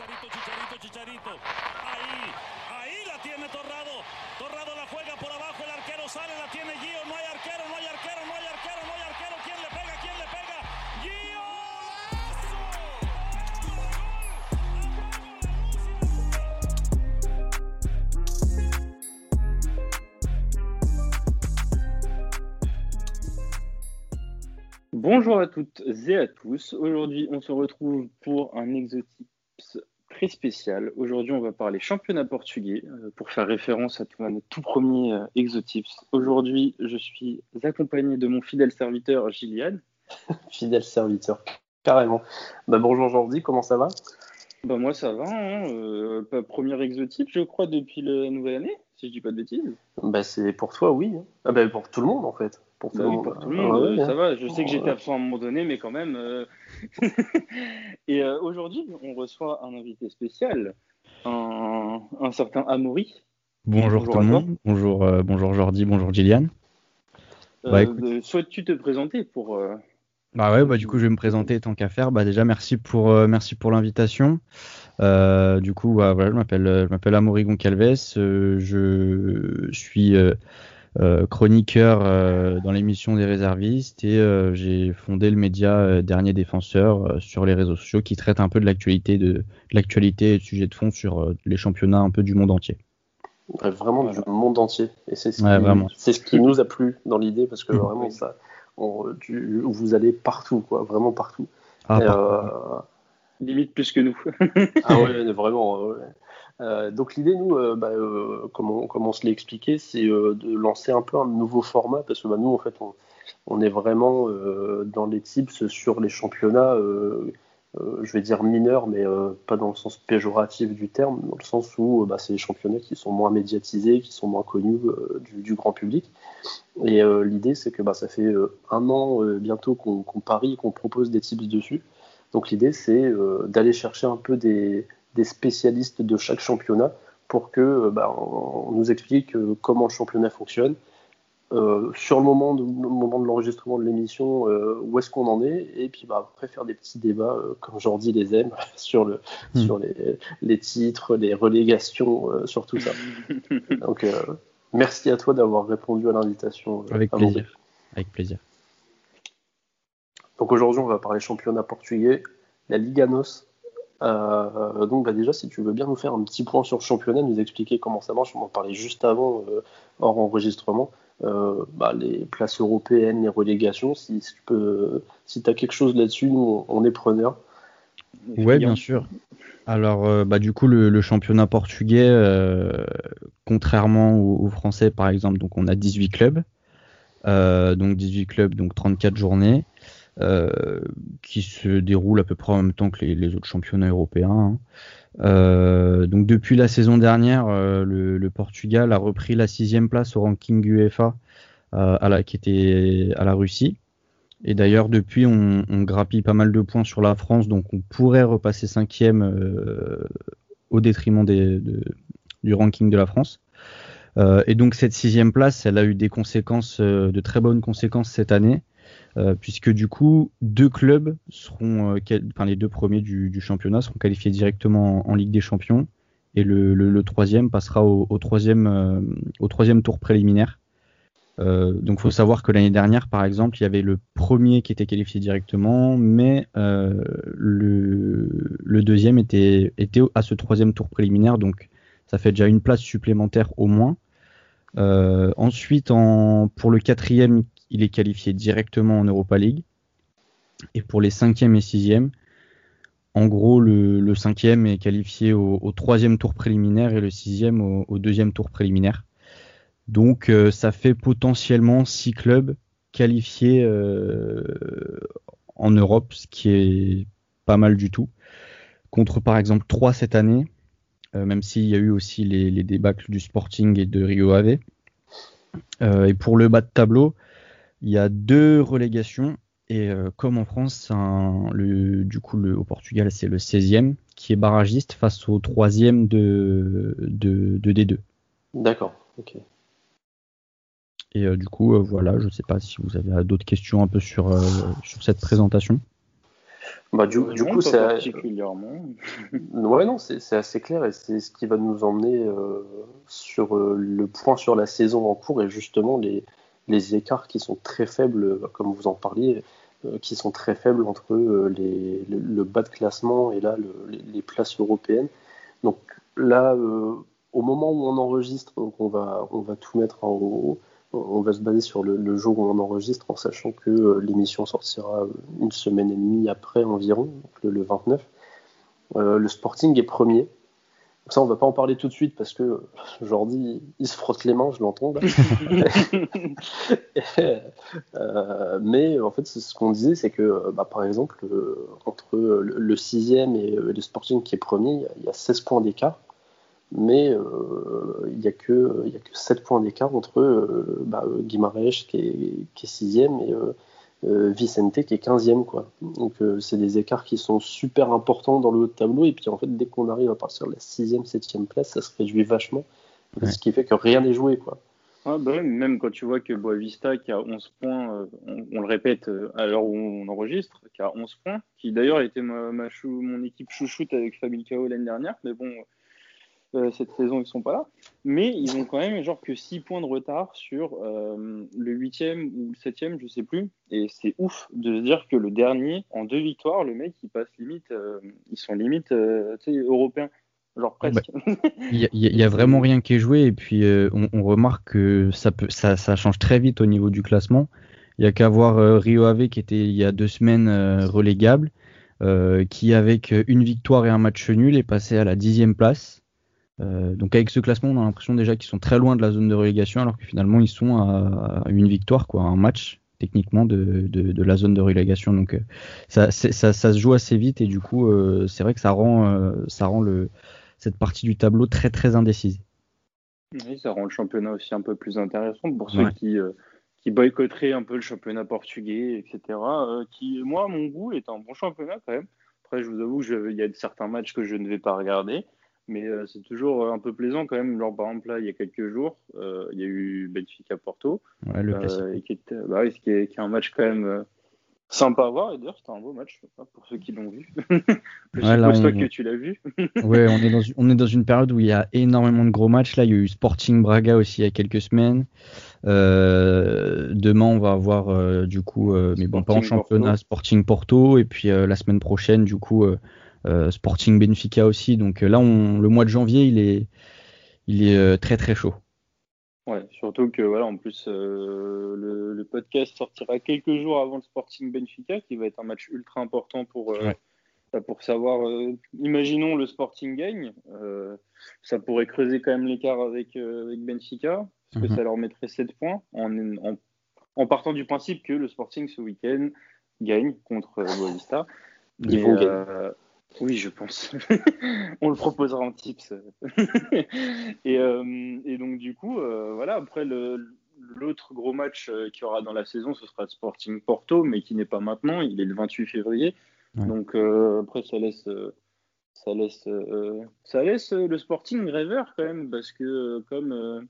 Chicharito, Chicharito, Chicharito. Ahí, ahí la tiene Torrado. Torrado la juega por abajo, el arquero sale, la tiene Gio. No hay arquero, no hay arquero, no hay arquero, no hay arquero. ¿Quién le pega? ¿Quién le pega? Gio. Bonjour à toutes et à tous. Aujourd'hui, on se retrouve pour un Exotips très spécial. Aujourd'hui, on va parler championnat portugais euh, pour faire référence à, notre tout premier euh, Exotips. Aujourd'hui, je suis accompagné de mon fidèle serviteur Gillian. Fidèle serviteur, carrément. Bah, bonjour Jordi, comment ça va? Bah, moi, ça va. hein, euh, premier Exotips, je crois, depuis la nouvelle année, si je dis pas de bêtises. bah, C'est pour toi, oui. hein. Ah, bah, pour tout le monde, en fait. Pour tout Bah le oui, monde. pour tout le monde, Ah, oui, ça va. Je sais que j'étais absent à un moment donné, mais quand même. euh, Et euh, aujourd'hui, on reçoit un invité spécial, un, un certain Amaury. Bonjour, Bonjour tout le monde. Bonjour, euh, bonjour Jordi, bonjour Gillian. Euh, Bah, écoute. Souhaites-tu te présenter pour euh, Bah ouais, bah du coup je vais me présenter tant qu'à faire. Bah déjà merci pour euh, merci pour l'invitation. Euh, du coup voilà, je m'appelle euh, je m'appelle Amaury Goncalves. Euh, je suis euh, chroniqueur dans l'émission des réservistes et j'ai fondé le média Dernier Défenseur sur les réseaux sociaux qui traite un peu de l'actualité de, de l'actualité et de sujets de fond sur les championnats un peu du monde entier. Ouais, Vraiment du monde entier. Et c'est ce, Ouais, qui- vraiment. c'est ce qui nous a plu dans l'idée, parce que vraiment, ça, on- tu- vous allez partout, quoi. Vraiment partout. Ah, Et, limite plus que nous Ah ouais, vraiment. ouais. Euh, donc l'idée, nous, euh, bah, euh, comme, on, comme on se l'a expliqué, c'est euh, de lancer un peu un nouveau format, parce que bah, nous, en fait, on, on est vraiment dans les tips sur les championnats, je vais dire mineurs, mais pas dans le sens péjoratif du terme, dans le sens où bah, c'est des championnats qui sont moins médiatisés, qui sont moins connus du, du grand public. Et l'idée, c'est que bah, ça fait un an bientôt qu'on qu'on parie, qu'on propose des tips dessus. Donc l'idée, c'est euh, d'aller chercher un peu des, des spécialistes de chaque championnat pour que euh, bah, on, on nous explique euh, comment le championnat fonctionne. Sur le moment de, le moment de l'enregistrement de l'émission, où est-ce qu'on en est, et puis bah, après faire des petits débats, comme Jordi les aime, sur, le, Hmm. sur les, les titres, les relégations, sur tout ça. Donc merci à toi d'avoir répondu à l'invitation. avec plaisir. Avec plaisir. Donc aujourd'hui, on va parler championnat portugais, la Liga NOS. Euh, donc bah déjà, si tu veux bien nous faire un petit point sur le championnat, nous expliquer comment ça marche, on en parlait juste avant, euh, hors enregistrement, euh, bah, les places européennes, les relégations, si, si tu peux, si as quelque chose là-dessus, nous, on, on est preneur. Ouais, bien sûr. Alors, euh, bah, du coup, le, le championnat portugais, euh, contrairement aux, aux Français, par exemple, donc on a 18 clubs, euh, donc 18 clubs, donc 34 journées, euh, qui se déroulent à peu près en même temps que les, autres championnats européens. hein. Euh, donc depuis la saison dernière, euh, le, Portugal a repris la sixième place au ranking UEFA, à la, qui était à la Russie. Et d'ailleurs, depuis, on, on grappille pas mal de points sur la France, donc on pourrait repasser cinquième au détriment du ranking de la France. Et donc cette sixième place, elle a eu des conséquences, de très bonnes conséquences cette année, euh, puisque du coup, deux clubs seront, euh, enfin les deux premiers du, championnat seront qualifiés directement en, Ligue des Champions, et le, troisième passera au, troisième, euh, au troisième tour préliminaire. Euh, donc, il faut savoir que l'année dernière, par exemple, il y avait le premier qui était qualifié directement, mais le, deuxième était, à ce troisième tour préliminaire, donc ça fait déjà une place supplémentaire au moins. Ensuite, en, pour le quatrième, il est qualifié directement en Europa League. Et pour les cinquième et sixième, en gros, le, cinquième est qualifié au, troisième tour préliminaire et le sixième au, deuxième tour préliminaire. Donc, euh, ça fait potentiellement six clubs qualifiés euh, en Europe, ce qui est pas mal du tout. Contre, par exemple, trois cette année, euh, même s'il y a eu aussi les, les débâcles du Sporting et de Rio Ave. Et pour le bas de tableau, il y a deux relégations. Et euh, comme en France, c'est un- le, du coup, le, au Portugal, c'est le 16e qui est barragiste face au troisième de, de, de D2. D'accord, ok. Et euh, du coup, euh, voilà, je sais pas si vous avez d'autres questions un peu sur, euh, sur cette présentation. Bah, du, du coup, c'est particulièrement. ouais, non, c'est assez clair et c'est ce qui va nous emmener sur le point sur la saison en cours et justement les, les écarts qui sont très faibles, comme vous en parliez, qui sont très faibles entre les, le, bas de classement et là les, places européennes. Donc là, au moment où on enregistre, on va, tout mettre en haut on va se baser sur le, jour où on enregistre en sachant que euh, l'émission sortira une semaine et demie après environ, le, 29. Euh, le Sporting est premier. Ça, on va pas en parler tout de suite parce que Jordi, il se frotte les mains, je l'entends. Euh, mais en fait, ce qu'on disait, c'est que, bah, par exemple, entre le, sixième et le Sporting qui est premier, il y a 16 points d'écart mais euh, il n'y a, que, a que 7 points d'écart entre euh, bah, qui est, qui est 6ème et euh, euh, Vicente qui est 15e. Quoi. Donc c'est des écarts qui sont super importants dans le haut de tableau, et puis en fait, dès qu'on arrive à partir de la 6ème, 7ème place, ça se réduit vachement, ce qui fait que rien n'est joué. Quoi. Ah bah même quand tu vois que Boavista qui a 11 points, on, le répète à l'heure où on enregistre, qui a 11 points, qui d'ailleurs était ma, ma mon équipe chouchoute avec Fabien Cao l'année dernière, mais bon, euh, cette saison, ils sont pas là. Mais ils ont quand même genre que 6 points de retard sur euh, le 8e ou le 7e, je sais plus. Et c'est ouf de se dire que le dernier, en deux victoires, le mec, il passe limite, euh, ils sont limite européens. Genre presque. Il n'y a, vraiment rien qui est joué. Et puis, on, remarque que ça, peut, ça, ça, change très vite au niveau du classement. Il n'y a qu'à voir Rio Ave qui était il y a deux semaines relégable. qui avec une victoire et un match nul est passé à la dixième place. Euh, donc avec ce classement, on a l'impression déjà qu'ils sont très loin de la zone de relégation, alors que finalement ils sont à, une victoire, quoi, un match techniquement de, de, la zone de relégation. Donc euh, ça, ça, ça, se joue assez vite et du coup euh, c'est vrai que ça rend, ça rend le, cette partie du tableau très très indécise. Oui, ça rend le championnat aussi un peu plus intéressant pour ceux qui, qui boycotteraient un peu le championnat portugais, etc. qui, moi, à mon goût, est un bon championnat quand même. Après, je vous avoue, il y a certains matchs que je ne vais pas regarder. Mais euh, c'est toujours euh, un peu plaisant quand même. Genre, par exemple, là, il y a quelques jours, euh, il y a eu Benfica-Porto. Ouais, le qui, était, bah, qui, est, qui, est, un match quand même sympa à voir. Et d'ailleurs, c'était un beau match pour ceux qui l'ont vu. je ouais, suppose toi que tu l'as vu. ouais, on est, dans, on est dans une période où il y a énormément de gros matchs. Là, il y a eu Sporting Braga aussi il y a quelques semaines. demain, on va avoir du coup, mais bon, pas en championnat, Sporting Porto. Et puis la semaine prochaine, du coup, euh, Sporting Benfica aussi. Donc euh, là, on, le mois de janvier, il est, il est euh, très très chaud. Ouais, surtout que voilà, en plus le, podcast sortira quelques jours avant le Sporting Benfica, qui va être un match ultra important pour bah, pour savoir. imaginons le Sporting gagne, ça pourrait creuser quand même l'écart avec avec Benfica, parce que mhm. ça leur mettrait 7 points en, en, en, partant du principe que le Sporting ce week-end gagne contre Boavista. Ils vont gagner. Oui, je pense. On le proposera en tips. et, euh, et, donc, du coup, euh, voilà, après, l'autre gros match euh, qu'il y aura dans la saison, ce sera Sporting Porto, mais qui n'est pas maintenant. Il est le 28 février. Donc, après, ça laisse. ça laisse, ça laisse le Sporting rêveur quand même, parce que comme,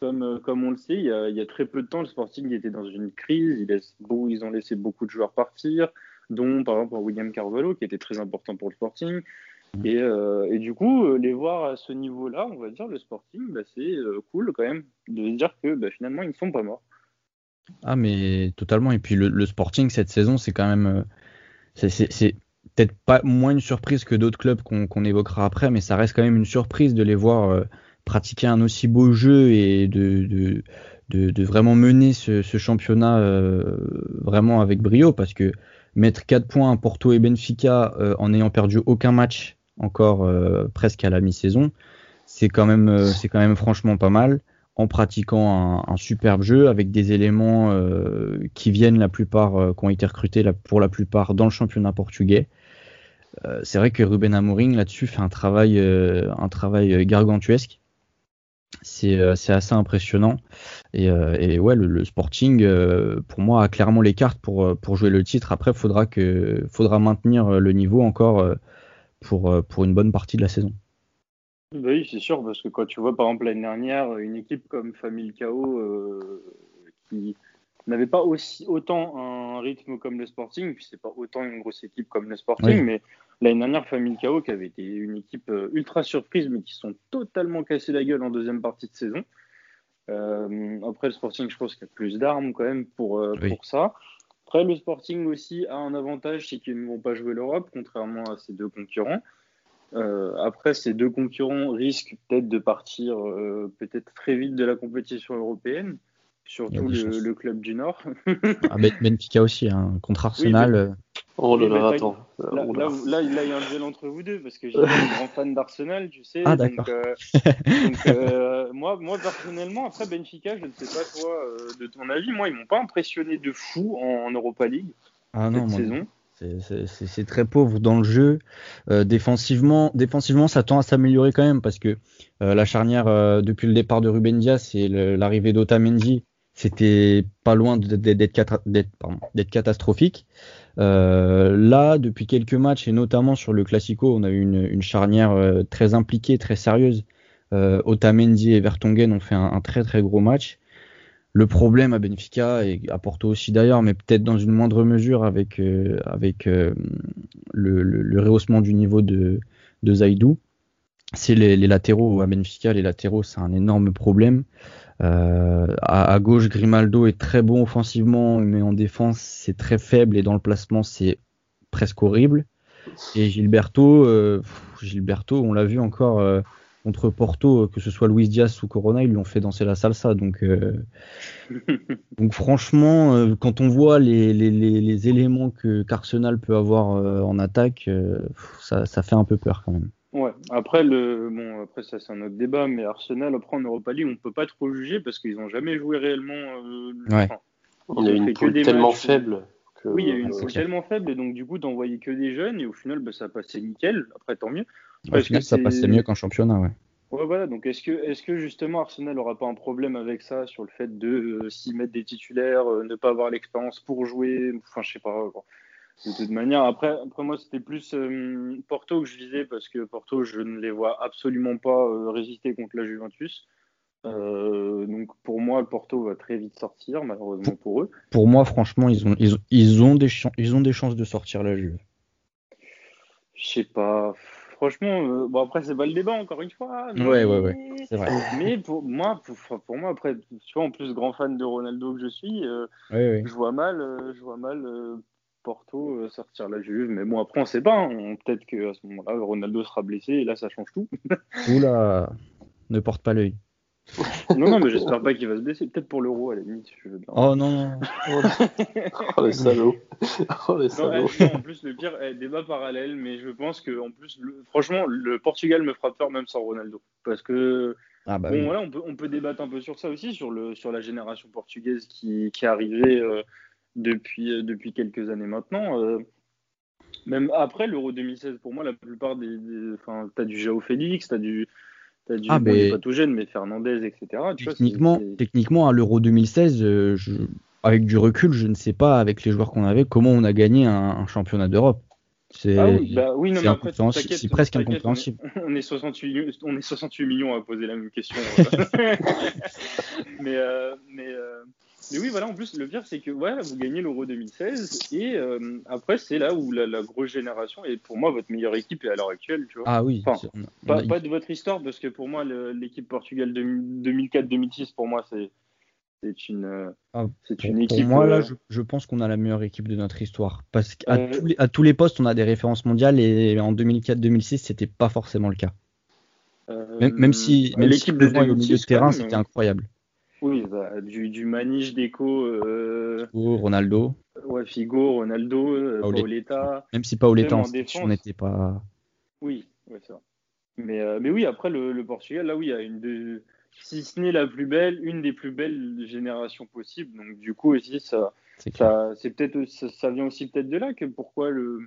comme, comme on le sait, il y, a, il y, a, très peu de temps, le Sporting était dans une crise, ils, laissent, ils ont laissé beaucoup de joueurs partir, dont par exemple William Carvalho, qui était très important pour le Sporting. Mm. Et, euh, et, du coup, euh, les voir à ce niveau-là, on va dire, le Sporting, bah, c'est euh, cool quand même de se dire que bah, finalement, ils ne sont pas morts. Ah, mais totalement. Et puis le, Sporting, cette saison, c'est quand même. c'est peut-être pas moins une surprise que d'autres clubs qu'on évoquera après, mais ça reste quand même une surprise de les voir pratiquer un aussi beau jeu et de, de, de, de vraiment mener ce, ce championnat vraiment avec brio parce que mettre 4 points à Porto et Benfica euh, en n'ayant perdu aucun match encore euh, presque à la mi-saison, c'est quand même euh, c'est quand même franchement pas mal en pratiquant un, superbe jeu avec des éléments qui viennent la plupart qui ont été recrutés pour la plupart dans le championnat portugais. c'est vrai que Ruben Amorim là-dessus fait un travail un travail gargantuesque euh, c'est assez impressionnant. Et, euh, et ouais, le, Sporting, euh, pour moi, a clairement les cartes pour, pour jouer le titre. Après, faudra que faudra maintenir le niveau encore pour, pour une bonne partie de la saison. Oui, c'est sûr, parce que quand tu vois par exemple l'année dernière une équipe comme Famille K.O. qui, n'avait pas aussi autant un rythme comme le Sporting, puis c'est pas autant une grosse équipe comme le Sporting, mais l'année dernière, Famille Chaos, qui avait été une équipe euh, ultra surprise, mais qui sont totalement cassés la gueule en deuxième partie de saison. Euh, après, le Sporting, je pense qu'il y a plus d'armes quand même pour, euh, pour ça. Après, le Sporting aussi a un avantage, c'est qu'ils ne vont pas jouer l'Europe, contrairement à ses deux concurrents. après, ces deux concurrents risquent peut-être de partir peut-être très vite de la compétition européenne. Surtout le, club du Nord. ah, Benfica aussi, hein, contre Arsenal. Oh là là, attends. Là, là, il y a un duel entre vous deux parce que j'ai un grand fan d'Arsenal, tu sais. Ah, d'accord. Euh, donc, euh, moi, moi, personnellement, après Benfica, je ne sais pas toi, de ton avis, moi, ils m'ont pas impressionné de fou en, Europa League ah, non, cette saison. C'est très pauvre dans le jeu. défensivement, défensivement, ça tend à s'améliorer quand même parce que la charnière depuis le départ de Ruben Dias et l'arrivée d'Otamendi, c'était pas loin d'être catastrophique. Euh, là, depuis quelques matchs, et notamment sur le Classico, on a eu une, charnière euh, très impliquée, très sérieuse. Euh, Otamendi et Vertonghen ont fait un, très très gros match. Le problème à Benfica, et à Porto aussi d'ailleurs, mais peut-être dans une moindre mesure avec, le, rehaussement du niveau de, de Zaidou, c'est les, les, latéraux à Benfica. Les latéraux, c'est un énorme problème. Euh, à, gauche, Grimaldo est très bon offensivement, mais en défense, c'est très faible et dans le placement, c'est presque horrible. Et Gilberto, euh, Gilberto, on l'a vu encore euh, contre Porto, que ce soit Luis Diaz ou Corona, ils lui ont fait danser la salsa. Donc, donc franchement, quand on voit les, les, les éléments que qu'Arsenal peut avoir en attaque, ça, ça fait un peu peur quand même. Ouais, après, le, bon, après ça c'est un autre débat, mais Arsenal, après en Europa League, on peut pas trop juger parce qu'ils n'ont jamais joué réellement. Euh, ouais. il y a une poule tellement faible. Oui, il y a une poule tellement faible et donc du coup d'envoyer que des jeunes et au final bah, ça passait nickel. Après tant mieux. au final ça passait mieux qu'en championnat, ouais. Ouais, voilà. Donc, est-ce que, est-ce que justement Arsenal n'aura pas un problème avec ça sur le fait de euh, s'y mettre des titulaires, euh, ne pas avoir l'expérience pour jouer Enfin, je sais pas de toute manière. Après, après moi, c'était plus euh, Porto que je visais parce que Porto, je ne les vois absolument pas euh, résister contre la Juventus. Euh, donc pour moi, Porto va très vite sortir, malheureusement pour eux. Pour moi, franchement, ils ont, ils ont, ils ont, des, ils ont des chances de sortir la Juve. Je sais pas. Franchement, bon après c'est pas le débat encore une fois. Mais, ouais, ouais, ouais. C'est vrai. Mais pour moi, pour, pour, moi après, tu vois, en plus grand fan de Ronaldo que je suis, je vois mal, je vois mal Porto euh, sortir la Juve. Mais bon, après, on sait pas. Hein. Peut-être qu'à ce moment-là, Ronaldo sera blessé et là, ça change tout. Oula, ne porte pas l'œil. non, non, mais j'espère pas qu'il va se blesser. Peut-être pour l'euro, à la limite. Je veux bien. Oh non, non. oh les salauds. Oh les salauds. en plus, le pire, est débat parallèle, mais je pense que, en plus, franchement, le Portugal me fera peur même sans Ronaldo. Parce que. Ah bah bon, voilà, on peut, on peut débattre un peu sur ça aussi, sur, le, sur la génération portugaise qui, qui est arrivée. Euh, depuis, euh, depuis quelques années maintenant. Euh, même après l'Euro 2016, pour moi, la plupart des. Enfin, t'as du Jao Félix, t'as du. As du ah, mais... pas tout jeune, mais Fernandez, etc. Techniquement, techniquement à l'Euro 2016, euh, avec du recul, je ne sais pas, avec les joueurs qu'on avait, comment on a gagné un, championnat d'Europe. C'est ah oui, bah presque incompréhensible. On est, 68, on est 68 millions à poser la même question. mais, mais, mais oui, voilà, en plus, le pire, c'est que voilà, vous gagnez l'Euro 2016 et euh, après, c'est là où la, grosse génération est pour moi votre meilleure équipe est à l'heure actuelle. Tu vois. Ah oui, enfin, pas, de votre histoire, parce que pour moi, l'équipe Portugal 2004-2006, pour moi, c'est. C'est une, euh, ah, c'est une équipe. Pour moi, là, euh, je, pense qu'on a la meilleure équipe de notre histoire. Parce qu'à tous, les, à tous les postes, on a des références mondiales et en 2004-2006, c'était pas forcément le cas. même, si, l'équipe de au milieu de terrain, c'était incroyable. Oui, bah, du, du Maniche Deco. Euh... Ronaldo. Ouais, Figo, Ronaldo, euh, Paoletta. Même si Paoletta en, on n'était pas. Oui, ouais, c'est vrai. Mais, euh, mais oui, après le, le, Portugal, là oui, il y a une de, si ce n'est la plus belle, une des plus belles générations possibles. Donc du coup aussi, ça, ça, c'est peut-être, ça, vient aussi peut-être de là que pourquoi le,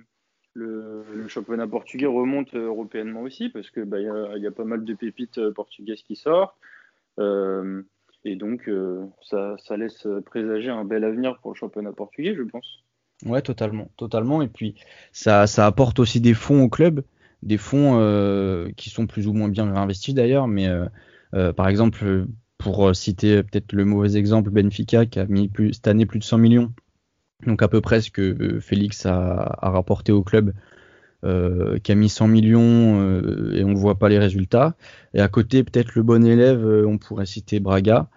le, le championnat portugais remonte européennement aussi, parce que bah, y, y, a pas mal de pépites portugaises qui sortent. Euh, et donc, euh, ça, laisse présager un bel avenir pour le championnat portugais, je pense. Ouais, totalement, totalement. Et puis, ça, ça apporte aussi des fonds au club, des fonds euh, qui sont plus ou moins bien réinvestis d'ailleurs. Mais euh, par exemple, pour citer peut-être le mauvais exemple, Benfica qui a mis plus, cette année plus de 100 millions, donc à peu près ce que Félix a, rapporté au club, qui a mis 100 millions et on ne voit pas les résultats. Et à côté, peut-être le bon élève, on pourrait citer Braga,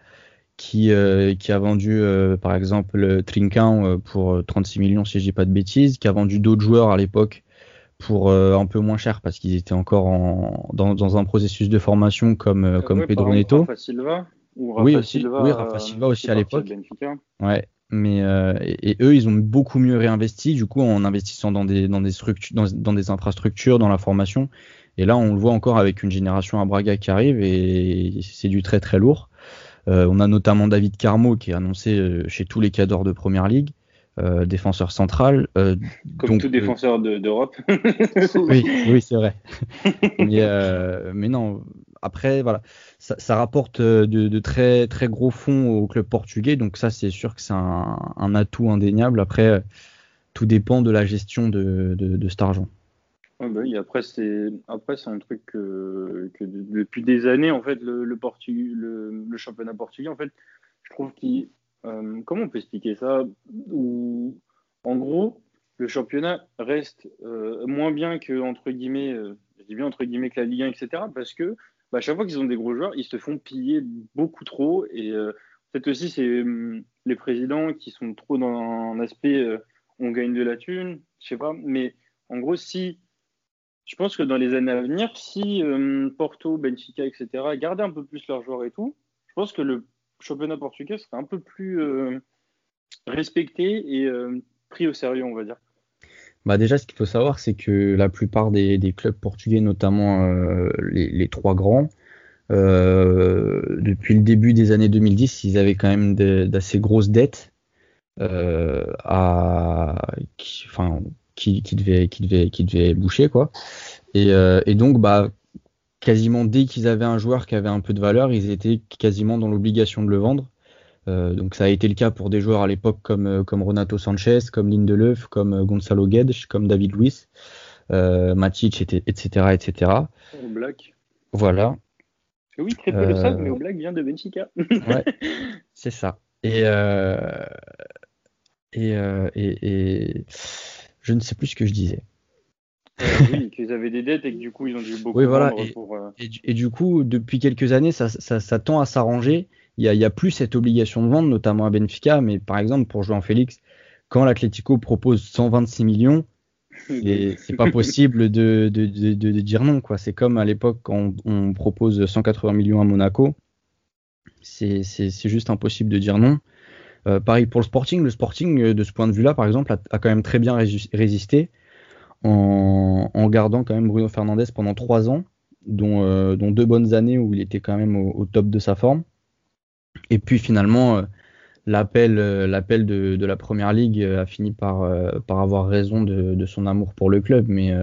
qui, qui a vendu par exemple Trinquin pour 36 millions si je dis pas de bêtises, qui a vendu d'autres joueurs à l'époque pour euh, un peu moins cher parce qu'ils étaient encore en, dans, dans, un processus de formation comme, euh, comme Pedro Neto. Rafa Silva, ou Rafa oui, aussi, Silva, oui, Rafa Silva aussi à l'époque. Ouais, mais euh, et, eux, ils ont beaucoup mieux réinvesti du coup en investissant dans des dans des structures, dans, dans, des infrastructures, dans la formation. Et là, on le voit encore avec une génération à Braga qui arrive et c'est du très très lourd. on a notamment David Carmo qui est annoncé chez tous les cadres de première ligue. Euh, défenseur central. Euh, Comme tout euh, défenseur d'Europe. oui, oui c'est vrai. mais, non, après, voilà, ça, rapporte de, très, très gros fonds au club portugais, donc ça, c'est sûr que c'est un, atout indéniable. Après, tout dépend de la gestion de, cet argent. bah après, c'est un truc que, depuis des années, en fait, le, le, le championnat portugais, en fait, je trouve qu'il euh, comment on peut expliquer ça? Ou en gros, le championnat reste euh, moins bien que entre guillemets, euh, je dis bien entre guillemets que la Ligue 1, etc. Parce que bah, chaque fois qu'ils ont des gros joueurs, ils se font piller beaucoup trop. Et peut-être aussi c'est hum, les présidents qui sont trop dans un aspect on gagne de la thune, je sais pas. Mais en gros, si je pense que dans les années à venir, si Porto, Benfica, etc. gardaient un peu plus leurs joueurs et tout, je pense que le championnat portugais serait un peu plus euh, respecté et euh, pris au sérieux, on va dire. Bah déjà, ce qu'il faut savoir, c'est que la plupart des, clubs portugais, notamment euh, les, trois grands, depuis le début des années 2010, ils avaient quand même d'assez grosses dettes à, qui, enfin, qui, devaient, qui, qui boucher. Quoi. Et, et donc, bah, quasiment dès qu'ils avaient un joueur qui avait un peu de valeur, ils étaient quasiment dans l'obligation de le vendre. Euh, donc ça a été le cas pour des joueurs à l'époque comme, euh, comme Renato Sanchez, comme Lindelöf, comme euh, Gonzalo Guedes, comme David Luiz, Matic, etc. etc. Au Black. Voilà. Oui, très peu de ça, mais au Black vient de Benfica. ouais, c'est ça. Et, et, et, je ne sais plus ce que je disais. Euh, oui, qu'ils avaient des dettes et que du coup ils ont dû beaucoup oui, voilà. et, pour. Euh, et, du coup, depuis quelques années, ça, ça, ça tend à s'arranger. Il n'y a, plus cette obligation de vente, notamment à Benfica. Mais par exemple, pour jouer en Félix, quand l'Atlético propose 126 millions, c'est pas possible de, de, de, de, dire non. quoi. C'est comme à l'époque quand on, propose 180 millions à Monaco. C'est juste impossible de dire non. Euh, pareil pour le Sporting. Le Sporting, de ce point de vue-là, par exemple, a, a, quand même très bien résisté en, gardant quand même Bruno Fernandez pendant trois ans, dont, euh, dont, deux bonnes années où il était quand même au, top de sa forme. Et puis finalement, euh, l'appel, euh, l'appel de, la première ligue a fini par, avoir raison de, son amour pour le club, mais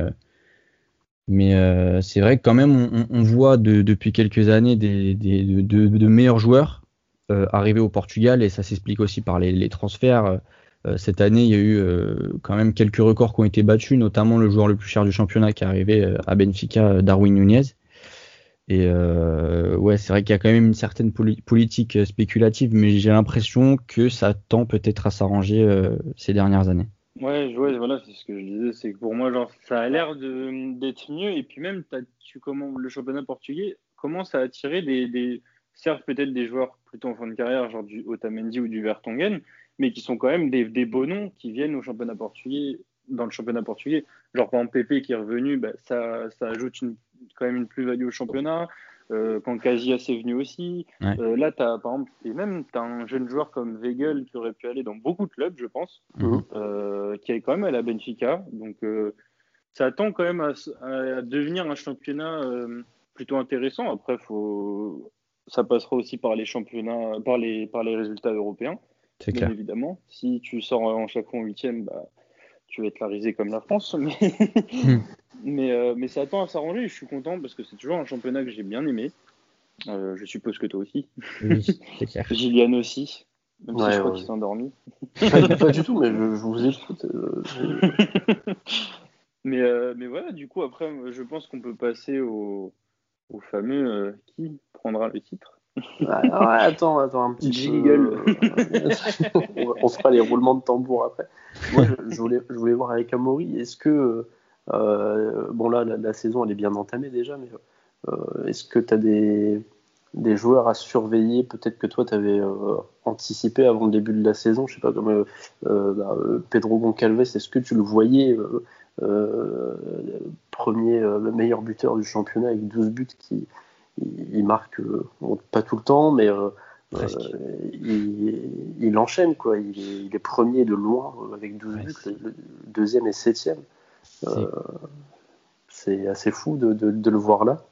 c'est vrai que quand même, on, voit depuis quelques années de, meilleurs joueurs arriver au Portugal et ça s'explique aussi par les, transferts. Euh, cette année, il y a eu euh, quand même quelques records qui ont été battus, notamment le joueur le plus cher du championnat qui est arrivé euh, à Benfica, Darwin Nunez. Et ouais, c'est vrai qu'il y a quand même une certaine politique spéculative, mais j'ai l'impression que ça tend peut-être à s'arranger ces dernières années. Ouais, voilà, c'est ce que je disais, c'est que pour moi, genre, ça a l'air d'être mieux, et puis même, tu, comment, le championnat portugais commence à attirer des, des certes peut-être des joueurs plutôt en fin de carrière, genre du Otamendi ou du Vertonghen, mais qui sont quand même des, des beaux noms qui viennent au championnat portugais, dans le championnat portugais. Genre, par exemple, Pepe qui est revenu, bah, ça, ça ajoute une, quand même une plus-value au championnat. Euh, quand Casillas est venu aussi. Euh, là, as, par exemple, et même, tu as un jeune joueur comme Weigel qui aurait pu aller dans beaucoup de clubs, je pense, mhm. euh, qui est quand même à la Benfica. Donc, euh, ça tend quand même à, à, devenir un championnat euh, plutôt intéressant. Après, faut, ça passera aussi par les championnats, par les, par les résultats européens. C'est clair. Évidemment, si tu sors en chaque fois en huitième, bah, tu vas être la risée comme la France. Mais, hmm. Mais, euh, mais, ça attend à s'arranger. Je suis content parce que c'est toujours un championnat que j'ai bien aimé. Euh, je suppose que toi aussi. Oui, c'est clair. Gillian aussi. Même si je crois qu'il s'est endormi. Pas, du tout, mais je, je vous écoute. Euh, mais, mais voilà, du coup, après, je pense qu'on peut passer au, au fameux qui prendra le titre. Ah, attends, attends, un petit jingle. on, fera les roulements de tambour après. Moi, je, voulais, je voulais voir avec Amaury, est-ce que, euh, bon là, la, saison elle est bien entamée déjà, mais euh, est-ce que tu as des, des joueurs à surveiller Peut-être que toi, tu avais euh, anticipé avant le début de la saison, je sais pas, comme bah, Pedro Goncalves, est-ce que tu le voyais premier, meilleur buteur du championnat avec 12 buts qui il, marque pas tout le temps, mais il, enchaîne quoi. Il est, premier de loin avec 12 buts, le deuxième et septième. C'est assez fou de, le voir là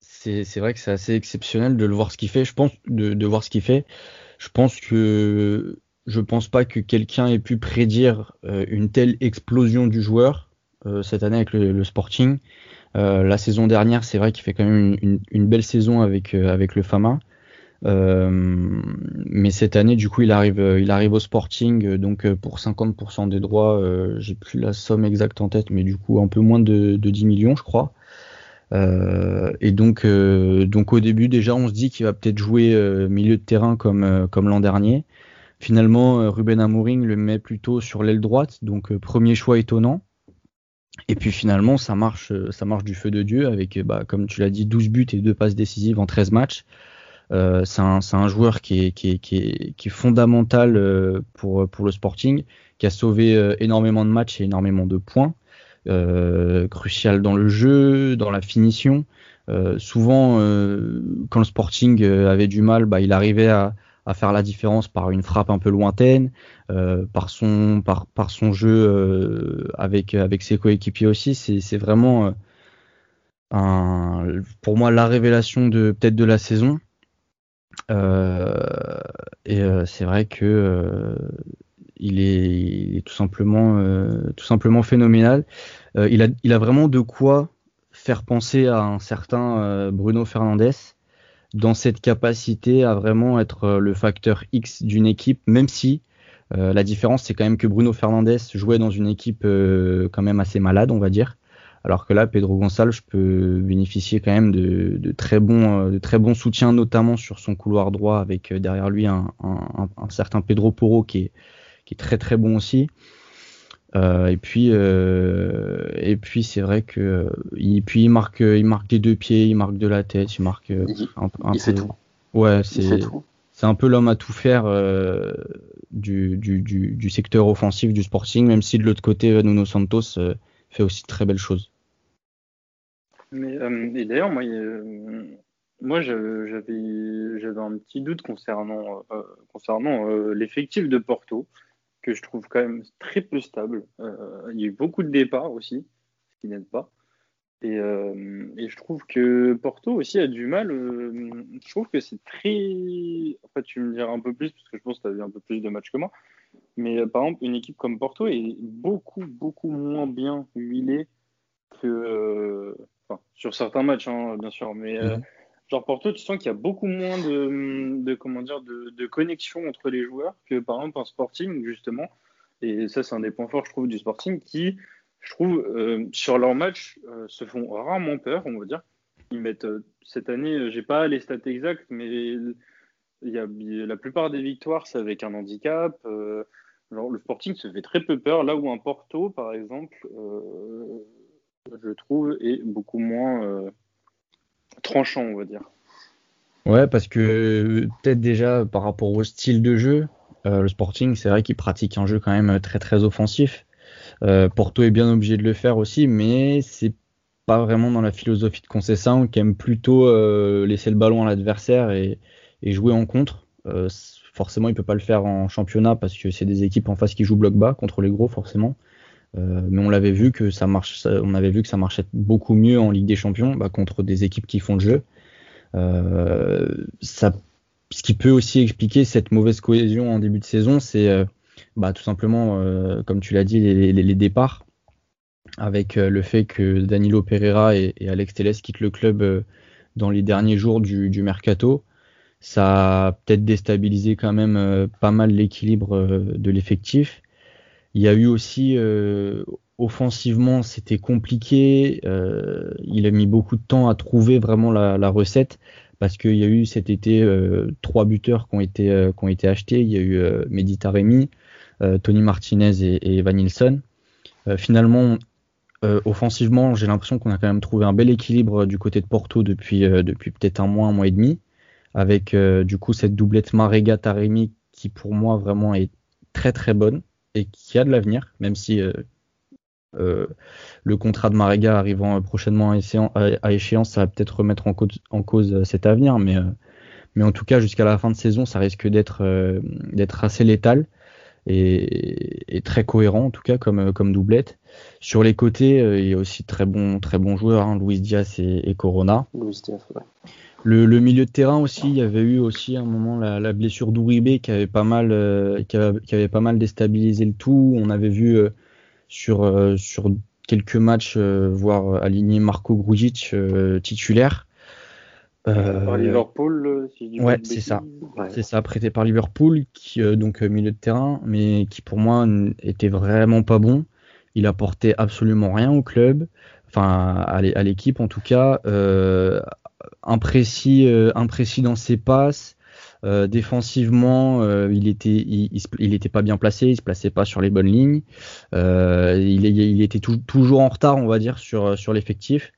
c'est vrai que c'est assez exceptionnel de le voir ce qu'il fait. Je pense de, voir ce qu'il fait. Je pense que je pense pas que quelqu'un ait pu prédire euh, une telle explosion du joueur euh, cette année avec le, Sporting. Euh, la saison dernière, c'est vrai qu'il fait quand même une, belle saison avec avec le Fama. Mais cette année, du coup, il arrive, il arrive au Sporting, donc pour 50% des droits, j'ai plus la somme exacte en tête, mais du coup un peu moins de, de 10 millions, je crois. Euh, et donc, euh, donc au début déjà, on se dit qu'il va peut-être jouer euh, milieu de terrain comme, comme l'an dernier. Finalement, Ruben Amorim le met plutôt sur l'aile droite, donc premier choix étonnant. Et puis finalement, ça marche, ça marche du feu de Dieu avec, bah, comme tu l'as dit, 12 buts et 2 passes décisives en 13 matchs. Euh, c'est un, un, joueur qui est, qui est, qui est, qui est fondamental pour, pour le Sporting, qui a sauvé énormément de matchs et énormément de points. Euh, crucial dans le jeu, dans la finition. Euh, souvent, euh, quand le Sporting avait du mal, bah, il arrivait à, faire la différence par une frappe un peu lointaine, par son par, par son jeu avec avec ses coéquipiers aussi. C'est vraiment un, pour moi la révélation de peut-être de la saison. Et c'est vrai que il est, tout simplement, euh, phénoménal. Euh, il, a, vraiment de quoi faire penser à un certain euh, Bruno Fernandez dans cette capacité à vraiment être le facteur X d'une équipe, même si la différence c'est quand même que Bruno Fernandez jouait dans une équipe quand même assez malade, on va dire. Alors que là, Pedro Gonçalves peut bénéficier quand même de, de très bons, de très bons soutiens, notamment sur son couloir droit, avec derrière lui un, un, un certain Pedro Porro qui est, qui est très très bon aussi. Euh, et puis euh, et puis c'est vrai que il, puis il marque il marque des deux pieds, il marque de la tête, il marque un, un il peu. tout. Ouais, c'est c'est un peu l'homme à tout faire euh, du, du, du, du, secteur offensif du Sporting, même si de l'autre côté Nuno Santos fait aussi de très belles choses. Mais et d'ailleurs moi moi j'avais j'avais un petit doute concernant concernant l'effectif de Porto que je trouve quand même très peu stable. Euh, il y a eu beaucoup de départs aussi, ce qui n'aide pas. Et, euh, et, je trouve que Porto aussi a du mal. Euh, je trouve que c'est très. En fait, tu me diras un peu plus, parce que je pense que tu as vu un peu plus de matchs que moi. Mais par exemple, une équipe comme Porto est beaucoup, beaucoup moins bien huilée que. Enfin, sur certains matchs, hein, bien sûr. Mais. Mhm. Genre Porto, tu sens qu'il y a beaucoup moins de, comment dire, de, connexion entre les joueurs que par exemple un Sporting, justement. Et ça, c'est un des points forts, je trouve, du Sporting qui, je trouve, euh, sur leurs matchs, euh, se font rarement peur, on va dire. Ils mettent, euh, cette année, j'ai pas les stats exactes, mais il y a, la plupart des victoires, c'est avec un handicap. genre, le Sporting se fait très peu peur, là où un Porto, par exemple, je trouve, est beaucoup moins tranchant, on va dire. Ouais, parce que peut-être déjà par rapport au style de jeu, euh, le Sporting, c'est vrai qu'il pratique un jeu quand même très très offensif. Euh, Porto est bien obligé de le faire aussi, mais c'est pas vraiment dans la philosophie de Conceição qui aime plutôt euh, laisser le ballon à l'adversaire et, jouer en contre. forcément, il peut pas le faire en championnat parce que c'est des équipes en face qui jouent bloc bas contre les gros, forcément. Euh, mais on l'avait vu que ça marche, on avait vu que ça marchait beaucoup mieux en Ligue des Champions bah, contre des équipes qui font le jeu. Euh, ça, ce qui peut aussi expliquer cette mauvaise cohésion en début de saison, c'est euh, bah, tout simplement, comme tu l'as dit, les, les, les, départs, avec le fait que Danilo Pereira et, et Alex Telles quittent le club dans les derniers jours du, du mercato. Ça a peut-être déstabilisé quand même pas mal l'équilibre de l'effectif. Il y a eu aussi euh, offensivement, c'était compliqué. Euh, il a mis beaucoup de temps à trouver vraiment la, recette parce qu'il y a eu cet été trois buteurs qui ont été qui ont été achetés. Il y a eu Mehdi Taremi, Tony Martinez et, et Van Nilsson. finalement, offensivement, j'ai l'impression qu'on a quand même trouvé un bel équilibre du côté de Porto depuis depuis peut-être un mois, un mois et demi, avec du coup cette doublette Marega Taremi qui pour moi vraiment est très très bonne et qui a de l'avenir, même si euh, euh, le contrat de Marega arrivant prochainement à échéance, ça va peut-être remettre en cause, euh, cet avenir, mais, mais en tout cas jusqu'à la fin de saison, ça risque d'être assez létal et, très cohérent en tout cas comme, comme doublette. Sur les côtés, il y a aussi très bons très bons joueurs, hein, Luis Diaz et, Corona. Luis Diaz, ouais. Le, milieu de terrain aussi, il y avait eu aussi un moment la, blessure d'Ouribé qui avait pas mal, euh, qui, avait, pas mal déstabilisé le tout. On avait vu euh, sur euh, sur quelques matchs voir aligner Marco Grujic titulaire. par Liverpool, si ouais, c'est ça, c'est ça, prêté par Liverpool, qui donc milieu de terrain, mais qui pour moi était vraiment pas bon. Il apportait absolument rien au club, enfin à l'équipe en tout cas imprécis, euh, imprécis dans ses passes. Euh, défensivement, euh, il était, il, était pas bien placé, il se plaçait pas sur les bonnes lignes. il, était toujours en retard, on va dire, sur l'effectif.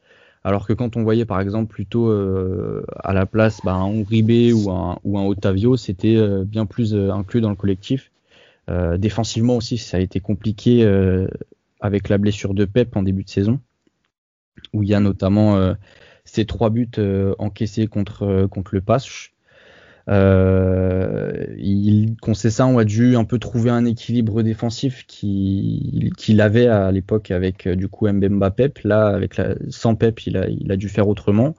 Alors que quand on voyait par exemple plutôt à la place bah, un Uribe ou un, ou un Otavio, c'était bien plus inclus dans le collectif. défensivement aussi, ça a été compliqué avec la blessure de Pep en début de saison, où il y a notamment ces trois buts euh, encaissés contre, euh, contre le Pasch. Euh, il, on a dû un peu trouver un équilibre défensif qu'il avait à l'époque avec du coup Mbemba Pep. Là, avec sans Pep, il a, dû faire autrement.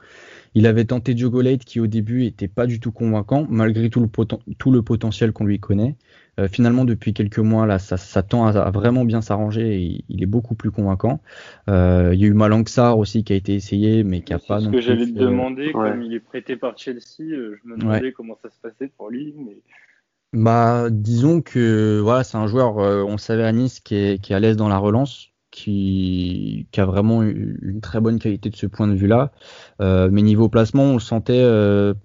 Il avait tenté Diogo Leite qui au début était pas du tout convaincant malgré tout le potentiel qu'on lui connaît. Euh, finalement, depuis quelques mois, là, ça, tend à, vraiment bien s'arranger et il est beaucoup plus convaincant. Euh, il y a eu Malanxar aussi qui a été essayé, mais qui a pas non plus. Ce que j'allais te demander, comme il est prêté par Chelsea, euh, je me demandais comment ça se passait pour lui. Mais... Bah, disons que voilà, c'est un joueur, on le savait à Nice, qui est, qui est à l'aise dans la relance. Qui, qui, a vraiment une très bonne qualité de ce point de vue-là. mais niveau placement, on le sentait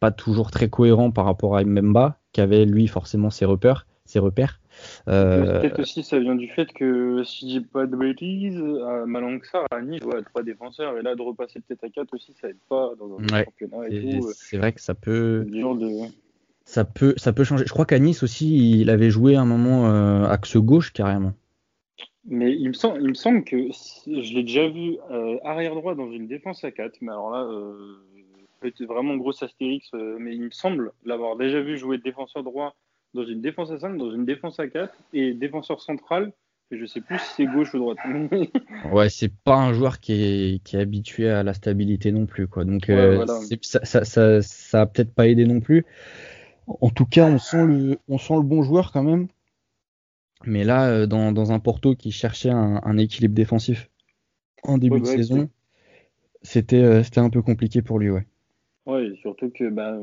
pas toujours très cohérent par rapport à Mbemba, qui avait lui forcément ses repères ses repères. Euh, peut-être aussi ça vient du fait que si je dis pas de bêtises, à Malanxar, à Nice, ouais, trois défenseurs, et là de repasser peut-être à 4 aussi, ça aide pas dans un championnat et tout. C'est vrai que ça peut. Ça peut, ça peut changer. Je crois qu'à Nice aussi, il avait joué un moment euh, axe gauche carrément. Mais il me semble, il me semble que je l'ai déjà vu euh, arrière droit dans une défense à 4, mais alors là, peut-être vraiment gros astérix, mais il me semble l'avoir déjà vu jouer défenseur droit dans une défense à 5, dans une défense à 4 et défenseur central. Je sais plus si c'est gauche ou droite. ouais, c'est pas un joueur qui est, qui est habitué à la stabilité non plus. Quoi. Donc euh, ça, ça, ça, ça, a peut-être pas aidé non plus. En tout cas, on sent le, on sent le bon joueur quand même. Mais là, euh, dans, dans un Porto qui cherchait un, un équilibre défensif en début de bah, saison, c'était euh, c'était un peu compliqué pour lui. Ouais, ouais surtout que bah,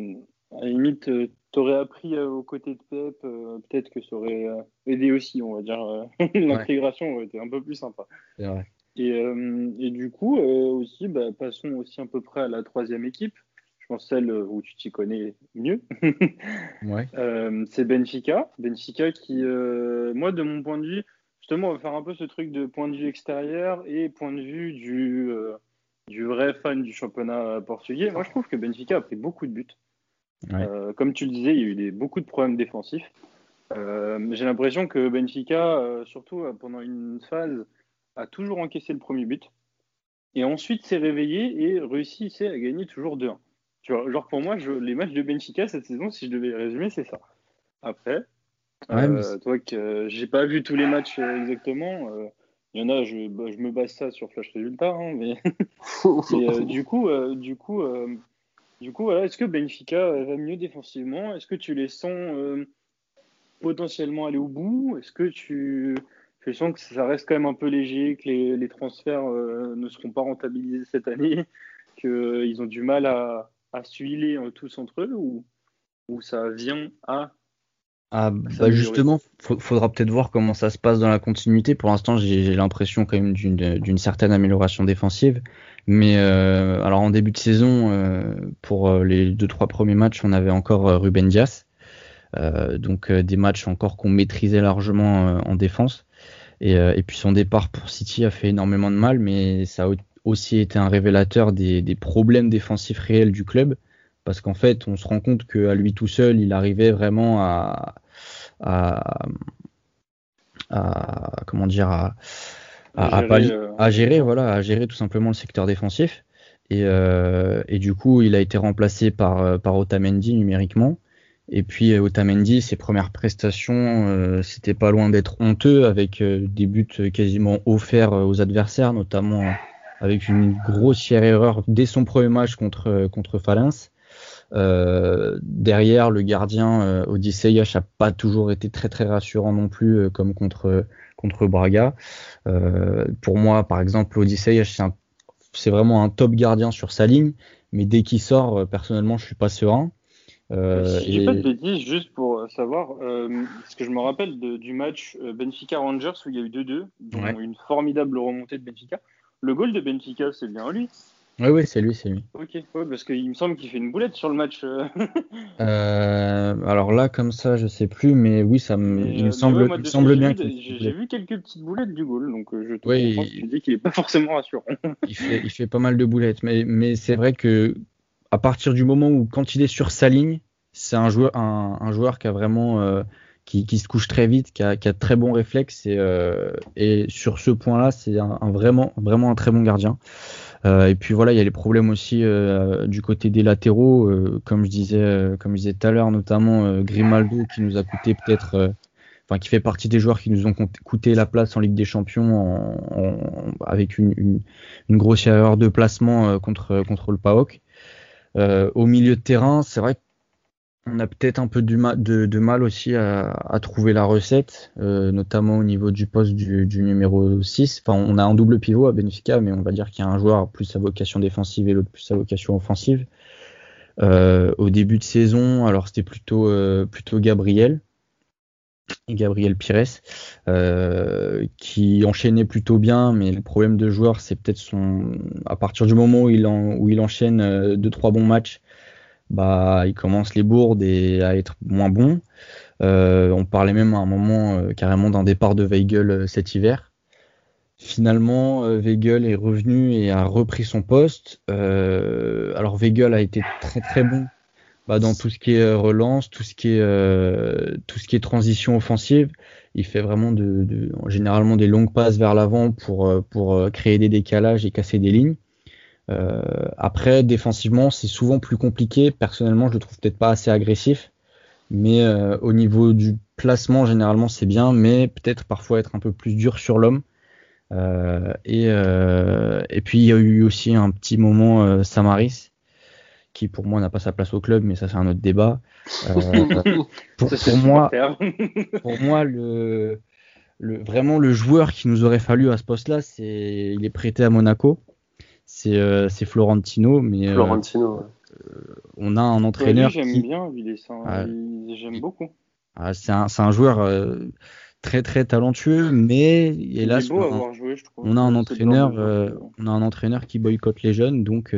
à la limite, t'aurais appris euh, aux côtés de Pep, euh, peut-être que ça aurait euh, aidé aussi, on va dire. L'intégration aurait été un peu plus sympa. Vrai. Et, et, du coup, aussi, bah, passons aussi à peu près à la troisième équipe. Je pense celle où tu t'y connais mieux. ouais. c'est Benfica. Benfica qui, moi, de mon point de vue, justement, on va faire un peu ce truc de point de vue extérieur et point de vue du, du vrai fan du championnat portugais. Moi, je trouve que Benfica a pris beaucoup de buts. Euh, comme tu le disais, il y a eu des, beaucoup de problèmes défensifs. Euh, j'ai l'impression que Benfica, euh, surtout pendant une phase, a toujours encaissé le premier but. Et ensuite s'est réveillé et réussissait à gagner toujours 2-1. Tu vois, genre pour moi, je, les matchs de Benfica cette saison, si je devais les résumer, c'est ça. Après, toi que j'ai pas vu tous les matchs exactement. Il y en a, je, bah, je, me base ça sur Flash Résultat, hein, mais du coup, du coup du coup, voilà, est-ce que Benfica euh, va mieux défensivement? Est-ce que tu les sens euh, potentiellement aller au bout? Est-ce que tu, sens que ça reste quand même un peu léger, que les, transferts euh, ne seront pas rentabilisés cette année, qu'ils ont du mal à, à se tous entre eux ou, ou ça vient à ah, bah justement, faudra peut-être voir comment ça se passe dans la continuité. Pour l'instant, j'ai l'impression quand même d'une certaine amélioration défensive. Mais euh, alors en début de saison, euh, pour euh, les deux trois premiers matchs, on avait encore Ruben Dias, donc des matchs encore qu'on maîtrisait largement en défense. Et, et, puis son départ pour City a fait énormément de mal, mais ça a aussi été un révélateur des, des problèmes défensifs réels du club parce qu'en fait, on se rend compte qu'à lui tout seul, il arrivait vraiment à, à, comment dire à, à, gérer, euh, à, gérer, voilà, à gérer tout simplement le secteur défensif. Et, euh, et du coup, il a été remplacé par, euh, par Otamendi numériquement. Et puis Otamendi, ses premières prestations, c'était pas loin d'être honteux avec des buts quasiment offerts aux adversaires, notamment avec une grossière erreur dès son premier match contre contre. Euh, derrière, le gardien euh, Odyssey H a pas toujours été très très rassurant non plus, euh, comme contre contre Braga. pour moi, par exemple, Odyssey H c'est vraiment un top gardien sur sa ligne, mais dès qu'il sort, personnellement, je suis pas serein. Euh, si j'ai pas de bêtises, juste pour savoir, euh, parce que je me rappelle du match Benfica Rangers où il y a eu 2-2, dont une formidable remontée de Benfica. Le goal de Benfica, c'est bien lui. Oui, oui, c'est lui, c'est lui. Ok, parce qu'il me semble qu'il fait une boulette sur le match. Euh. euh, alors là, comme ça, je sais plus, mais oui, ça me, il me euh, semble, il semble bien. J'ai vu quelques petites boulettes du goal, donc je te oui, comprends, tu dis qu'il est pas forcément rassurant. il, fait, il fait pas mal de boulettes, mais, mais c'est vrai que à partir du moment où, quand il est sur sa ligne, c'est un joueur, un, un, joueur qui a vraiment. qui, qui, se couche très vite, qui a, qui a de très bons réflexes et, et sur ce point-là, c'est un, un, vraiment, vraiment un très bon gardien. Euh, et puis voilà, il y a les problèmes aussi euh, du côté des latéraux, euh, comme je disais, comme je disais tout à l'heure, notamment Grimaldo qui nous a coûté peut-être, enfin qui fait partie des joueurs qui nous ont coûté la place en Ligue des Champions avec une, une, une, grosse erreur de placement contre contre le PAOK. au milieu de terrain, c'est vrai que on a peut-être un peu de, de, mal aussi à, trouver la recette, euh, notamment au niveau du poste du, numéro 6. Enfin, on a un double pivot à Benfica, mais on va dire qu'il y a un joueur plus sa vocation défensive et l'autre plus sa vocation offensive. Euh, au début de saison, alors c'était plutôt euh, plutôt Gabriel, Gabriel Pires, qui enchaînait plutôt bien, mais le problème de joueur, c'est peut-être son à partir du moment où il, où il enchaîne deux trois bons matchs bah, il commence les bourdes et à être moins bon. Euh, on parlait même à un moment euh, carrément d'un départ de Weigel euh, cet hiver. Finalement, Weigel est revenu et a repris son poste. alors Weigel a été très très bon bah, dans tout ce qui est relance, tout ce qui est tout ce qui est transition offensive. Il fait vraiment de, de généralement des longues passes vers l'avant pour pour créer des décalages et casser des lignes. Euh, après, défensivement, c'est souvent plus compliqué. Personnellement, je le trouve peut-être pas assez agressif. Mais euh, au niveau du placement, généralement, c'est bien. Mais peut-être parfois être un peu plus dur sur l'homme. Euh, et, et, puis, il y a eu aussi un petit moment Samaris qui pour moi n'a pas sa place au club, mais ça c'est un autre débat. pour, pour moi, pour moi le, le, vraiment le joueur qui nous aurait fallu à ce poste-là, c'est il est prêté à Monaco c'est euh, Florentino, mais euh, Florentino, euh, on a un entraîneur. j'aime bien, j'aime beaucoup. Ah, c'est un, un, joueur très très talentueux, mais hélas, on, a, joué, je on a un entraîneur, on a un entraîneur qui boycotte les jeunes, donc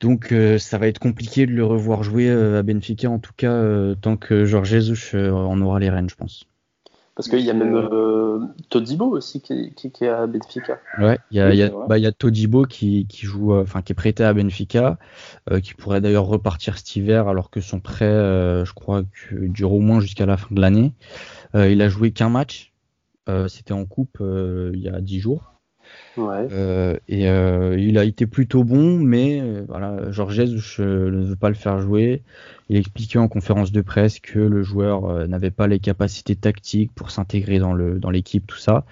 donc ça va être compliqué de le revoir jouer à Benfica, en tout cas tant que Georges Jesus en aura les rênes, je pense. Parce qu'il y a même euh, Todibo aussi qui, qui, est à Benfica. Ouais, il y a, y a, bah, y a Todibo qui, qui joue, euh, enfin qui est prêté à Benfica, euh, qui pourrait d'ailleurs repartir cet hiver alors que son prêt, euh, je crois, dure au moins jusqu'à la fin de l'année. Euh, il a joué qu'un match, c'était en coupe il y a dix jours. Ouais. Euh, et euh, il a été plutôt bon, mais euh, voilà, Georges je ne veux pas le faire jouer. Il expliquait en conférence de presse que le joueur n'avait pas les capacités tactiques pour s'intégrer dans le dans l'équipe, tout ça.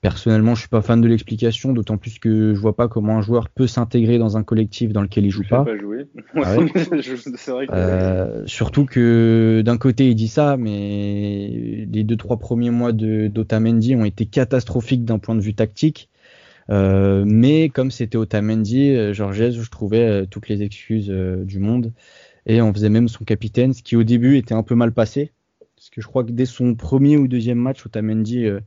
Personnellement, je suis pas fan de l'explication, d'autant plus que je vois pas comment un joueur peut s'intégrer dans un collectif dans lequel il joue pas. pas jouer. Ah vrai que... surtout que d'un côté il dit ça, mais les deux trois premiers mois de d'Otamendi ont été catastrophiques d'un point de vue tactique. Euh, mais comme c'était Otamendi, euh, Georges, je trouvais euh, toutes les excuses du monde. Et on faisait même son capitaine, ce qui au début était un peu mal passé. Parce que je crois que dès son premier ou deuxième match, Otamendi euh,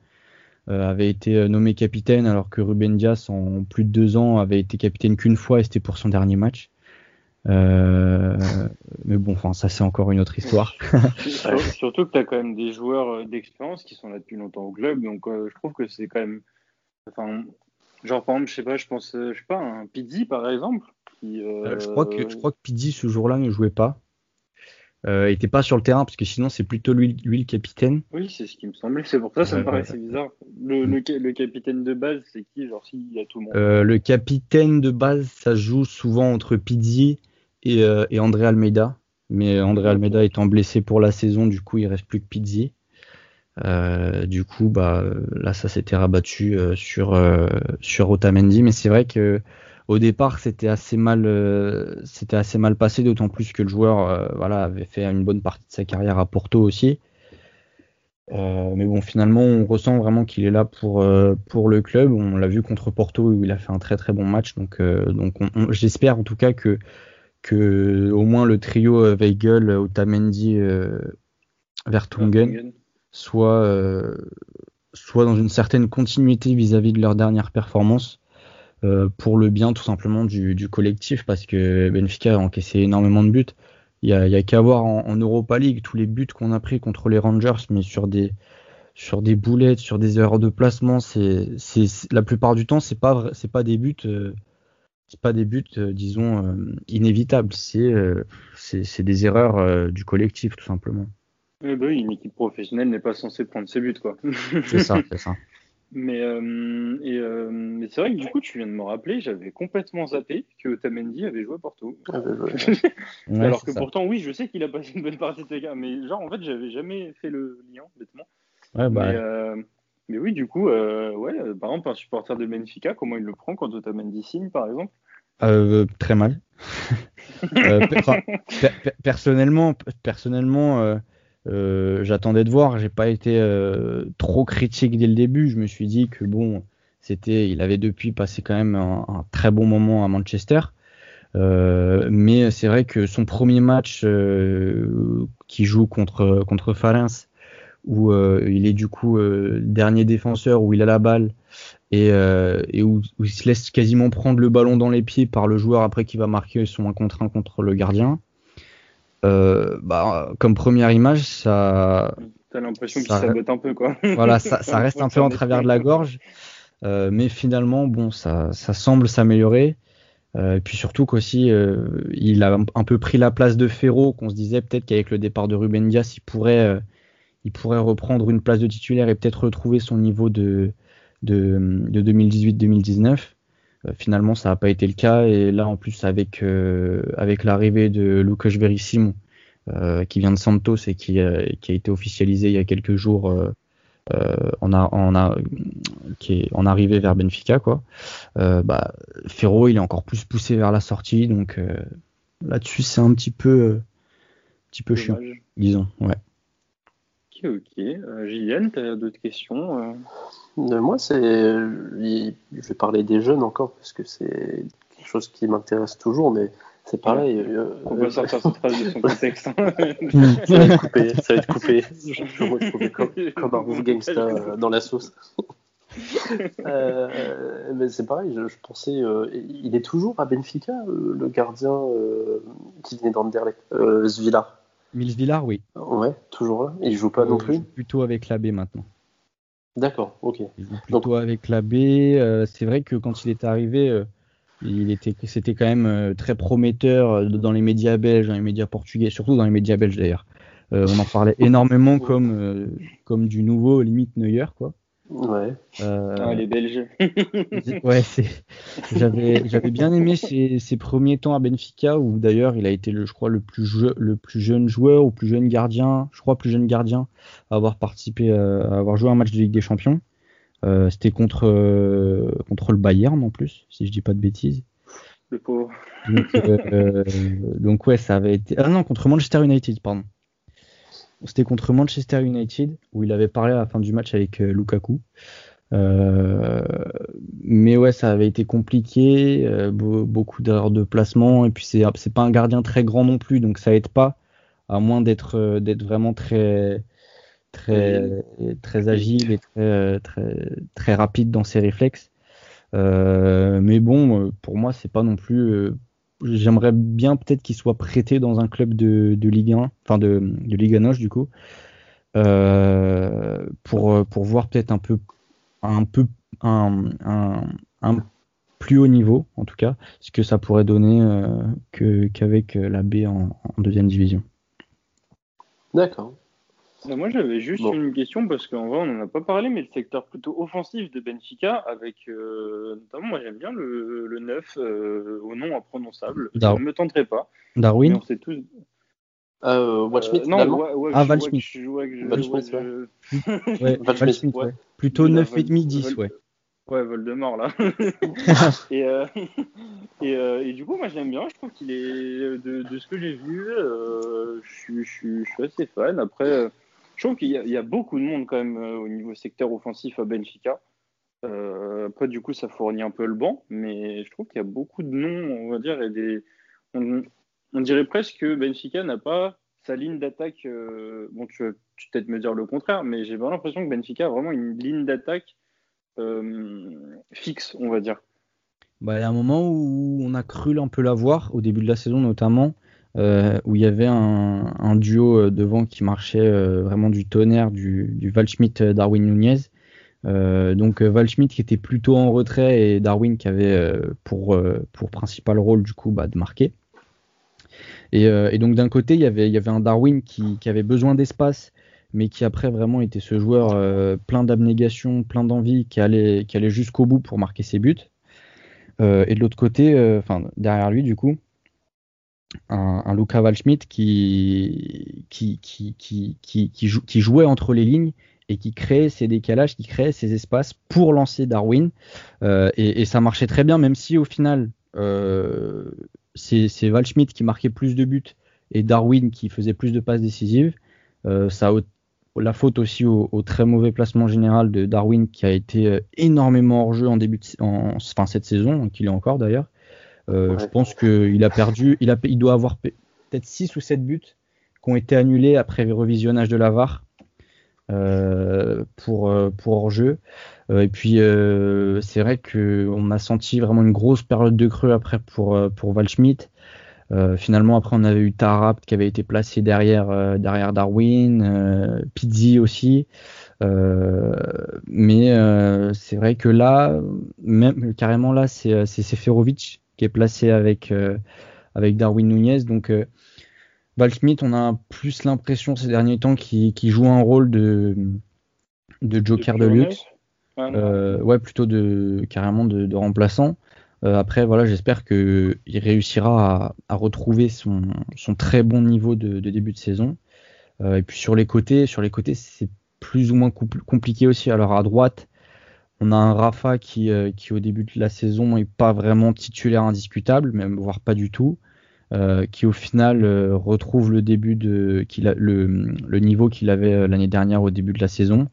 euh, avait été nommé capitaine, alors que Ruben Dias, en plus de deux ans, avait été capitaine qu'une fois et c'était pour son dernier match. mais bon, enfin, ça c'est encore une autre histoire. Surtout que tu as quand même des joueurs d'expérience qui sont là depuis longtemps au club, donc je trouve que c'est quand même. Enfin, genre par exemple, je sais pas, je pense, je sais pas, un Pizzi par exemple. je crois que je crois que Pizzi ce jour-là ne jouait pas euh, était pas sur le terrain parce que sinon c'est plutôt lui, lui, le capitaine. Oui, c'est ce qui me semblait. C'est pour ça ça me paraissait bizarre. Le, le, capitaine de base, c'est qui Genre s'il y a tout le monde? Euh, le capitaine de base, ça joue souvent entre Pizzi et, euh, et André Almeida. Mais André Almeida étant blessé pour la saison, du coup il reste plus que Pizzi. Euh, du coup, bah là ça s'était rabattu euh, sur sur Otamendi, mais c'est vrai que au départ, c'était assez mal, euh, c'était assez mal passé, d'autant plus que le joueur, euh, voilà, avait fait une bonne partie de sa carrière à Porto aussi. Euh, mais bon, finalement, on ressent vraiment qu'il est là pour le club. On l'a vu contre Porto où il a fait un très très bon match. Donc j'espère en tout cas que au moins le trio Weigel, Otamendi, Vertonghen soit soit dans une certaine continuité vis-à-vis -vis de leur dernière performance euh, pour le bien tout simplement du, du, collectif parce que Benfica a encaissé énormément de buts. Il y a, y a qu'à voir en, Europa League tous les buts qu'on a pris contre les Rangers, mais sur des sur des boulettes, sur des erreurs de placement, c'est la plupart du temps c'est pas c'est pas des buts euh, c'est pas des buts euh, disons inévitables, c'est c'est des erreurs du collectif tout simplement. Eh ben, une équipe professionnelle n'est pas censée prendre ses buts quoi. c'est ça, c'est ça. Mais, euh, euh, mais c'est vrai que du coup, tu viens de me rappeler, j'avais complètement zappé que Otamendi avait joué à Porto. Ah, bah, Alors que pourtant, oui, je sais qu'il a passé une bonne partie de ses gars, mais genre, en fait, j'avais jamais fait le lien, bêtement. Ouais, bah, mais, euh, mais, oui, du coup, ouais, par exemple, un supporter de Benfica, comment il le prend quand Otamendi signe, par exemple? Très mal. personnellement, personnellement euh, j'attendais de voir. J'ai pas été euh, trop critique dès le début. Je me suis dit que bon, c'était, il avait depuis passé quand même un, très bon moment à Manchester. Euh, mais c'est vrai que son premier match qui joue contre contre où il est du coup dernier défenseur, où il a la balle et, et où, où, il se laisse quasiment prendre le ballon dans les pieds par le joueur après qui va marquer son 1 contre 1 contre le gardien. Euh, bah, comme première image, ça. T'as l'impression qu'il sabote un peu, quoi. Voilà, ça, ça reste un peu en travers de la gorge. Euh, mais finalement, bon, ça, ça semble s'améliorer. Euh, et puis surtout qu'aussi, euh, il a un peu pris la place de Ferro, qu'on se disait peut-être qu'avec le départ de Ruben Dias, il pourrait, euh, il pourrait reprendre une place de titulaire et peut-être retrouver son niveau de, de, de 2018-2019. Euh, finalement, ça n'a pas été le cas. Et là, en plus, avec, euh, avec l'arrivée de Lucas Verissimo, euh, qui vient de Santos et qui, qui, a été officialisé il y a quelques jours en, a, en, a, qui est en arrivée vers Benfica, quoi. bah, Ferro, il est encore plus poussé vers la sortie. Donc là-dessus, c'est un petit peu, petit peu chiant, disons. Ouais. Ok, ok. Euh, tu as d'autres questions moi, c'est. Je vais parler des jeunes encore, parce que c'est quelque chose qui m'intéresse toujours, mais c'est pareil. Euh, On va sortir cette phrase de son contexte. ça va être coupé, ça va être coupé. Je vais me retrouver comme, comme un rough gangsta euh, dans la sauce. euh, mais c'est pareil, je, pensais. Euh, il est toujours à Benfica, euh, le gardien qui venait d'Anderlecht, euh, Zvilar. Mils Villar, oui. Ouais, toujours là. Il joue pas non plus. Plutôt avec l'AB maintenant. D'accord, ok. plutôt avec la B. Euh, c'est vrai que quand il est arrivé, euh, il était, c'était quand même euh, très prometteur dans les médias belges, dans les médias portugais, surtout dans les médias belges d'ailleurs. on en parlait énormément comme, comme du nouveau limite Neuer, quoi. Ouais. Euh, ah, les Belges. ouais, c'est. J'avais, j'avais bien aimé ses, ses, premiers temps à Benfica, où d'ailleurs il a été, le, je crois, le plus, le plus jeune joueur ou plus jeune gardien, je crois, plus jeune gardien à avoir participé, à avoir joué un match de Ligue des Champions. Euh, c'était contre, euh, contre le Bayern en plus, si je dis pas de bêtises. Le pauvre. Donc, euh, donc ouais, ça avait été. Ah non, contre Manchester United, pardon. C'était contre Manchester United où il avait parlé à la fin du match avec euh, Lukaku. Euh, mais ouais, ça avait été compliqué, euh, beaucoup d'erreurs de placement, et puis c'est pas un gardien très grand non plus, donc ça aide pas, à moins d'être d'être vraiment très très, très agile et très, très, très rapide dans ses réflexes. mais bon, pour moi, c'est pas non plus. J'aimerais bien peut-être qu'il soit prêté dans un club de, Ligue 1, enfin de, Ligue 1 du coup, pour, pour voir peut-être un peu, un peu un, un, plus haut niveau, en tout cas, ce que ça pourrait donner euh, qu'avec euh, la B en, deuxième division. D'accord. Moi j'avais juste une question parce qu'en vrai on n'en a pas parlé, mais le secteur plutôt offensif de Benfica, avec euh, notamment moi j'aime bien le, le 9 au nom imprononçable, ça ne me tenterait pas. Darwin on sait tous... Watchmit Non, ah, Valschmidt. Plutôt 9,5 10, ouais. Ouais, Voldemort là. et, euh, et, euh, et, du coup, moi j'aime bien. Je trouve qu'il est de, de, ce que j'ai vu, euh, je, je, suis assez fan. Après, je trouve qu'il y, a beaucoup de monde quand même au niveau secteur offensif à Benfica. après, du coup, ça fournit un peu le banc, mais je trouve qu'il y a beaucoup de noms, on va dire, et. On, dirait presque que Benfica n'a pas sa ligne d'attaque. bon, tu vas peut-être me dire le contraire, mais j'ai vraiment l'impression que Benfica a vraiment une ligne d'attaque euh, fixe, on va dire. Bah, il y a un moment où on a cru un peu l'avoir, au début de la saison notamment, euh, où il y avait un, duo euh, devant qui marchait vraiment du tonnerre, du, du Valschmidt-Darwin Nunez. donc Valschmidt qui était plutôt en retrait et Darwin qui avait pour, principal rôle du coup bah, de marquer. Et, donc d'un côté il y, avait, un Darwin qui, avait besoin d'espace mais qui après vraiment était ce joueur euh, plein d'abnégation, plein d'envie, qui allait, qui allait jusqu'au bout pour marquer ses buts. Euh, et de l'autre côté, euh, enfin derrière lui du coup, un, Luca Waldschmidt qui, jouait entre les lignes et qui créait ces décalages, qui créait ces espaces pour lancer Darwin. Et, et, ça marchait très bien, même si au final, c'est Waldschmidt qui marquait plus de buts et Darwin qui faisait plus de passes décisives. a la faute aussi au, très mauvais placement général de Darwin qui a été euh, énormément hors jeu en début de, en, fin cette saison, qu'il est encore d'ailleurs. Euh, je pense qu'il a perdu, il, a, il doit avoir peut-être 6 ou 7 buts qui ont été annulés après le revisionnage de la VAR euh, pour, pour hors jeu. et puis c'est vrai qu'on a senti vraiment une grosse période de creux après pour, pour. Euh, finalement, après, on avait eu Tarap qui avait été placé derrière, euh, derrière Darwin, euh, Pizzi aussi. mais c'est vrai que là, même carrément là, c'est Seferovic qui est placé avec, avec Darwin Nunez. Donc, Valschmidt, on a plus l'impression ces derniers temps qu'il joue un rôle de, de joker de, luxe. ouais, plutôt de carrément de, de remplaçant. Euh, après, voilà, j'espère qu'il réussira à, retrouver son, très bon niveau de, début de saison. Euh, et puis sur les côtés, sur les côtés, c'est plus ou moins compliqué aussi. Alors à droite, on a un Rafa qui, euh, qui au début de la saison n'est pas vraiment titulaire indiscutable, même voire pas du tout. qui au final retrouve le début de le, le niveau qu'il avait l'année dernière au début de la saison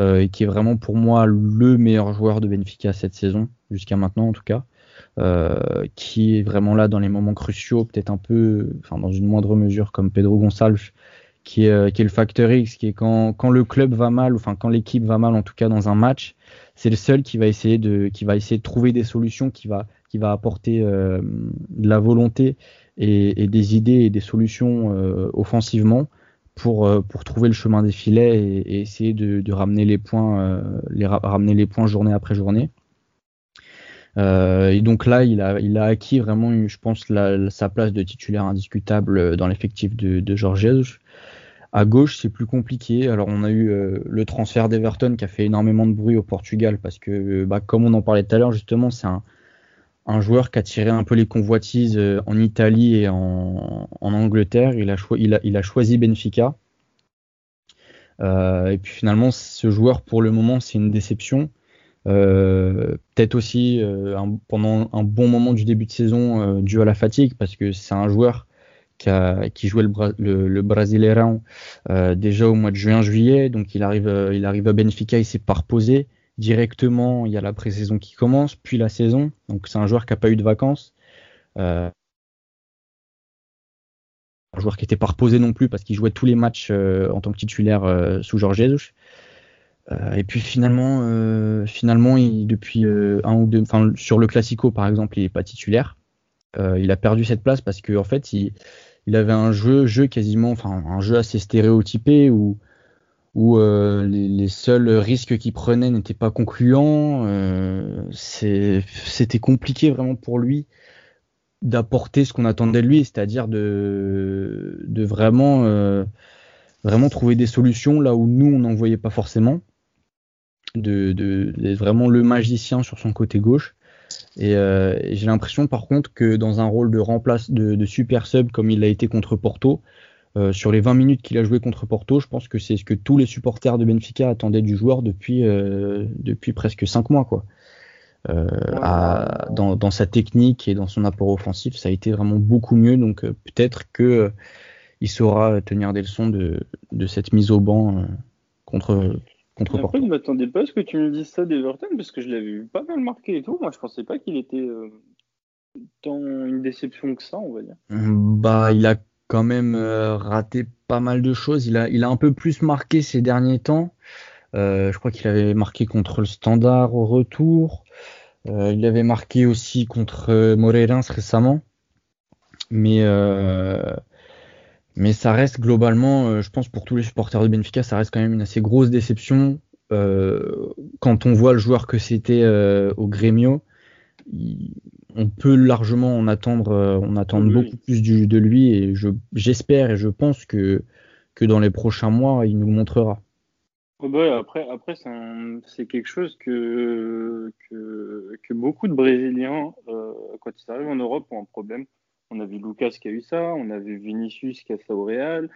et qui est vraiment pour moi le meilleur joueur de Benfica cette saison jusqu'à maintenant en tout cas euh, qui est vraiment là dans les moments cruciaux, peut-être un peu, enfin dans une moindre mesure comme Pedro Gonçalves, qui est, euh, qui est le facteur X, qui est quand, quand le club va mal, enfin quand l'équipe va mal en tout cas dans un match, c'est le seul qui va essayer de, qui va essayer de trouver des solutions, qui va, qui va apporter euh, de la volonté et, des idées et des solutions euh, offensivement pour, pour trouver le chemin des filets et, essayer de, ramener les points, les ramener les points journée après journée. Euh, et donc là, il a, il a acquis vraiment, je pense, sa place de titulaire indiscutable dans l'effectif de, de Georges À gauche, c'est plus compliqué. Alors, on a eu euh, le transfert d'Everton qui a fait énormément de bruit au Portugal parce que, bah, comme on en parlait tout à l'heure, justement, c'est un, joueur qui a tiré un peu les convoitises euh, en Italie et en, Angleterre. Il a, choisi Benfica. Euh, et puis finalement, ce joueur, pour le moment, c'est une déception. Euh, peut-être aussi euh, pendant un bon moment du début de saison euh, dû à la fatigue parce que c'est un joueur qui, qui jouait le, le, Brasileirão déjà au mois de juin-juillet donc il arrive, il arrive à Benfica il s'est pas reposé directement il y a la pré-saison qui commence puis la saison donc c'est un joueur qui a pas eu de vacances joueur qui n'était pas reposé non plus parce qu'il jouait tous les matchs en tant que titulaire sous Georges Jesus. et puis finalement, finalement, il, depuis un ou deux, sur le Classico par exemple, il n'est pas titulaire. Il a perdu cette place parce qu'en en fait, il, avait un jeu, jeu quasiment, enfin un jeu assez stéréotypé où, où euh, les, seuls risques qu'il prenait n'étaient pas concluants. Euh, C'était compliqué vraiment pour lui d'apporter ce qu'on attendait de lui, c'est-à-dire de, vraiment, euh, vraiment trouver des solutions là où nous on n'en voyait pas forcément. De, vraiment le magicien sur son côté gauche. Euh, et, j'ai l'impression par contre que dans un rôle de remplace de, super sub comme il a été contre Porto, euh, sur les 20 minutes qu'il a joué contre Porto, je pense que c'est ce que tous les supporters de Benfica attendaient du joueur depuis, euh, depuis presque 5 mois. Quoi. dans, dans, sa technique et dans son apport offensif, ça a été vraiment beaucoup mieux. Donc peut-être que il saura tenir des leçons de, de cette mise au banc contre, contre Après, je ne m'attendais pas à ce que tu me dises ça d'Everton, parce que je l'avais vu pas mal marqué et tout. Moi, je pensais pas qu'il était euh, tant une déception que ça, on va dire. Bah, il a quand même euh, raté pas mal de choses. Il a, il a un peu plus marqué ces derniers temps. Euh, je crois qu'il avait marqué contre le Standard au retour. il avait marqué aussi contre Moreirens récemment. Mais mais ça reste globalement, euh, je pense pour tous les supporters de Benfica, ça reste quand même une assez grosse déception. Euh, quand on voit le joueur que c'était euh, au Grêmio, on peut largement en attendre, on attend beaucoup plus de lui et j'espère et je pense que, que dans les prochains mois, il nous le montrera. bah après, après c'est quelque chose que, que, que, beaucoup de Brésiliens, quand ils arrivent en Europe, ont un problème. On a vu Lucas qui a eu ça, on a vu Vinicius qui a ça au Real,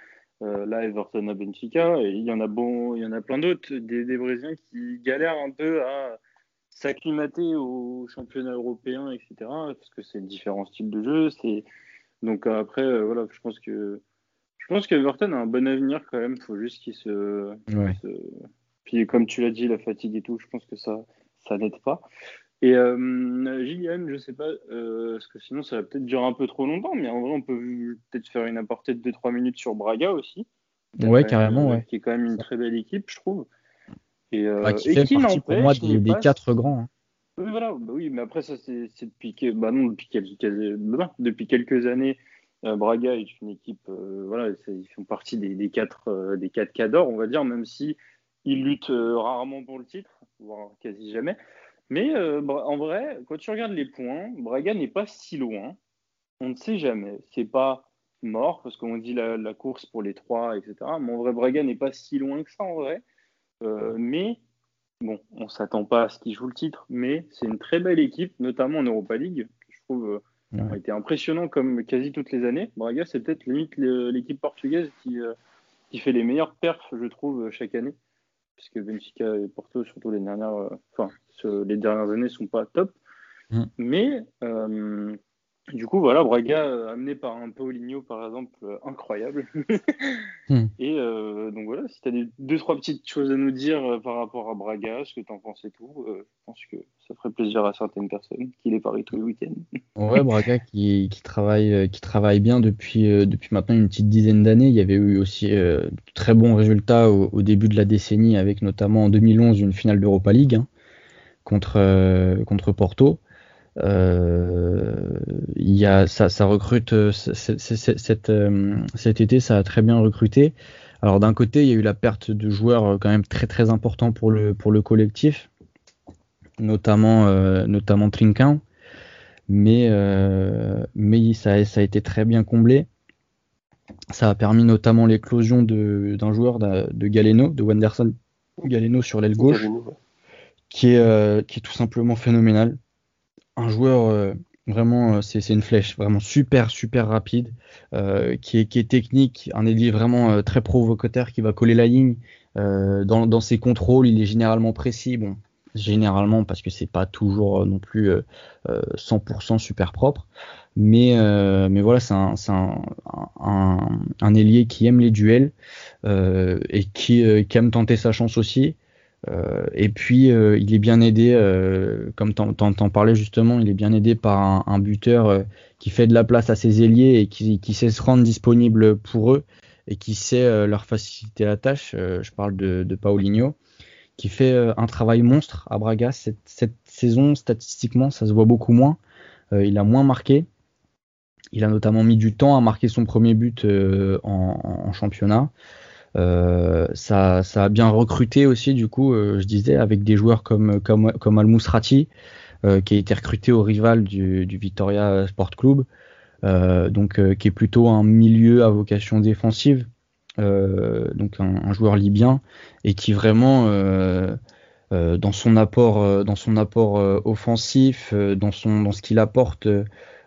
euh, là Everton à Benfica, et il y en a bon, il y en a plein d'autres, des, Brésiliens qui galèrent un peu à s'acclimater au championnat européen, etc. Parce que c'est différents styles de jeu. C'est donc après, euh, voilà, je pense que je pense qu'Everton a un bon avenir quand même. Il faut juste qu'il se... Puis comme tu l'as dit, la fatigue et tout, je pense que ça ça n'aide pas. Et euh, Gillian, je sais pas, euh, parce que sinon ça va peut-être durer un peu trop longtemps, mais en vrai on peut peut-être faire une aparté de 2-3 minutes sur Braga aussi. Ouais, carrément, ouais. Qui est quand même une très belle équipe, je trouve. Et, euh, bah, qui fait partie pour moi des, des quatre grands. Hein. Oui, voilà, bah oui, mais après ça c'est depuis, bah non, depuis, quelques, bah depuis quelques années. Euh, Braga est une équipe, euh, voilà, ils font partie des, des quatre, des quatre cadors, on va dire, même si ils luttent rarement pour le titre, voire quasi jamais. Mais euh, en vrai, quand tu regardes les points, Braga n'est pas si loin. On ne sait jamais. C'est pas mort parce qu'on dit la, course pour les trois, etc. Mais en vrai, Braga n'est pas si loin que ça en vrai. Euh, mais bon, on s'attend pas à ce qu'ils jouent le titre. Mais c'est une très belle équipe, notamment en Europa League, que je trouve euh, a été impressionnant comme quasi toutes les années. Braga, c'est peut-être limite l'équipe portugaise qui, qui fait les meilleures perfs, je trouve, chaque année puisque Benfica et Porto, surtout les dernières, enfin, les dernières années, sont pas top. Mm. Mais euh, du coup, voilà, Braga euh, amené par un Paulinho, par exemple, incroyable. Mm. Et donc voilà, si tu as des, deux, trois petites choses à nous dire par rapport à Braga, ce que tu en penses et tout, je pense que ça ferait plaisir à certaines personnes qui les parient tous les week-ends. ouais, Braga qui, qui, travaille, qui travaille bien depuis, depuis maintenant une petite dizaine d'années. Il y avait eu aussi de très bons résultats au, début de la décennie, avec notamment en 2011 une finale d'Europa League hein, contre, contre Porto. Euh, y a, ça, recrute euh, euh, cet été, ça a très bien recruté. Alors d'un côté, il y a eu la perte de joueurs quand même très très important pour le pour le collectif, notamment notamment Trinquin, mais mais ça, ça a été très bien comblé. Ça a permis notamment l'éclosion d'un joueur de, de, Galeno, de Wanderson Galeno sur l'aile gauche, qui est qui est tout simplement phénoménal un joueur euh, vraiment, euh, c'est une flèche, vraiment super, super rapide, euh, qui, est, qui est technique, un ailier vraiment très provocateur qui va coller la ligne. Dans, dans, ses contrôles, il est généralement précis. Bon, généralement parce que c'est pas toujours non plus 100% super propre. Mais, mais voilà, c'est un, un, un, un, ailier qui aime les duels et qui, qui aime tenter sa chance aussi. Et puis il est bien aidé, comme t'en parlais justement, il est bien aidé par un, buteur qui fait de la place à ses ailiers et qui, sait se rendre disponible pour eux et qui sait leur faciliter la tâche. je parle de, Paulinho qui fait un travail monstre à Braga cette, saison. Statistiquement, ça se voit beaucoup moins. il a moins marqué. Il a notamment mis du temps à marquer son premier but euh, en, championnat. Euh, ça, a bien recruté aussi, du coup, euh, je disais, avec des joueurs comme, comme, comme Al Mousrati, qui a été recruté au rival du, du Victoria Sport Club, donc qui est plutôt un milieu à vocation défensive, donc un, joueur libyen, et qui vraiment, dans son apport, dans son apport offensif, dans, son, dans ce qu'il apporte euh,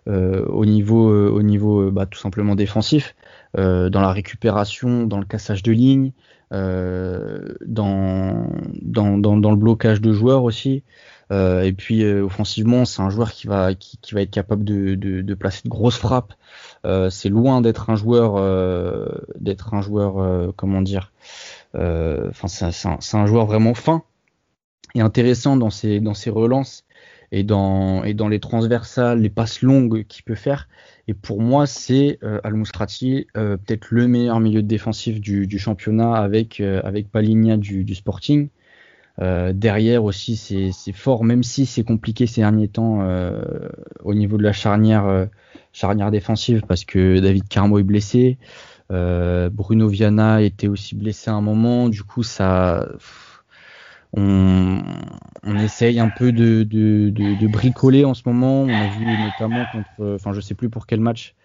au niveau, euh, au niveau euh, bah, tout simplement défensif, dans la récupération, dans le cassage de ligne, dans, dans, dans, le blocage de joueurs aussi. et puis offensivement, c'est un joueur qui va, qui, qui, va être capable de, de, de placer de grosses frappes. c'est loin d'être un joueur, d'être un joueur, comment dire, enfin c'est un, un, joueur vraiment fin et intéressant dans ses, dans ses relances et dans, et dans les transversales, les passes longues qu'il peut faire. Et pour moi, c'est euh, Al Moustrati, euh, peut-être le meilleur milieu défensif du, du championnat avec, euh, avec Paligna du, du Sporting. Euh, derrière aussi, c'est fort, même si c'est compliqué ces derniers temps au niveau de la charnière, charnière défensive parce que David Carmo est blessé. Bruno Viana était aussi blessé à un moment. Du coup, ça on, on, essaye un peu de, de, de, bricoler en ce moment. On a vu notamment contre, enfin je sais plus pour quel match,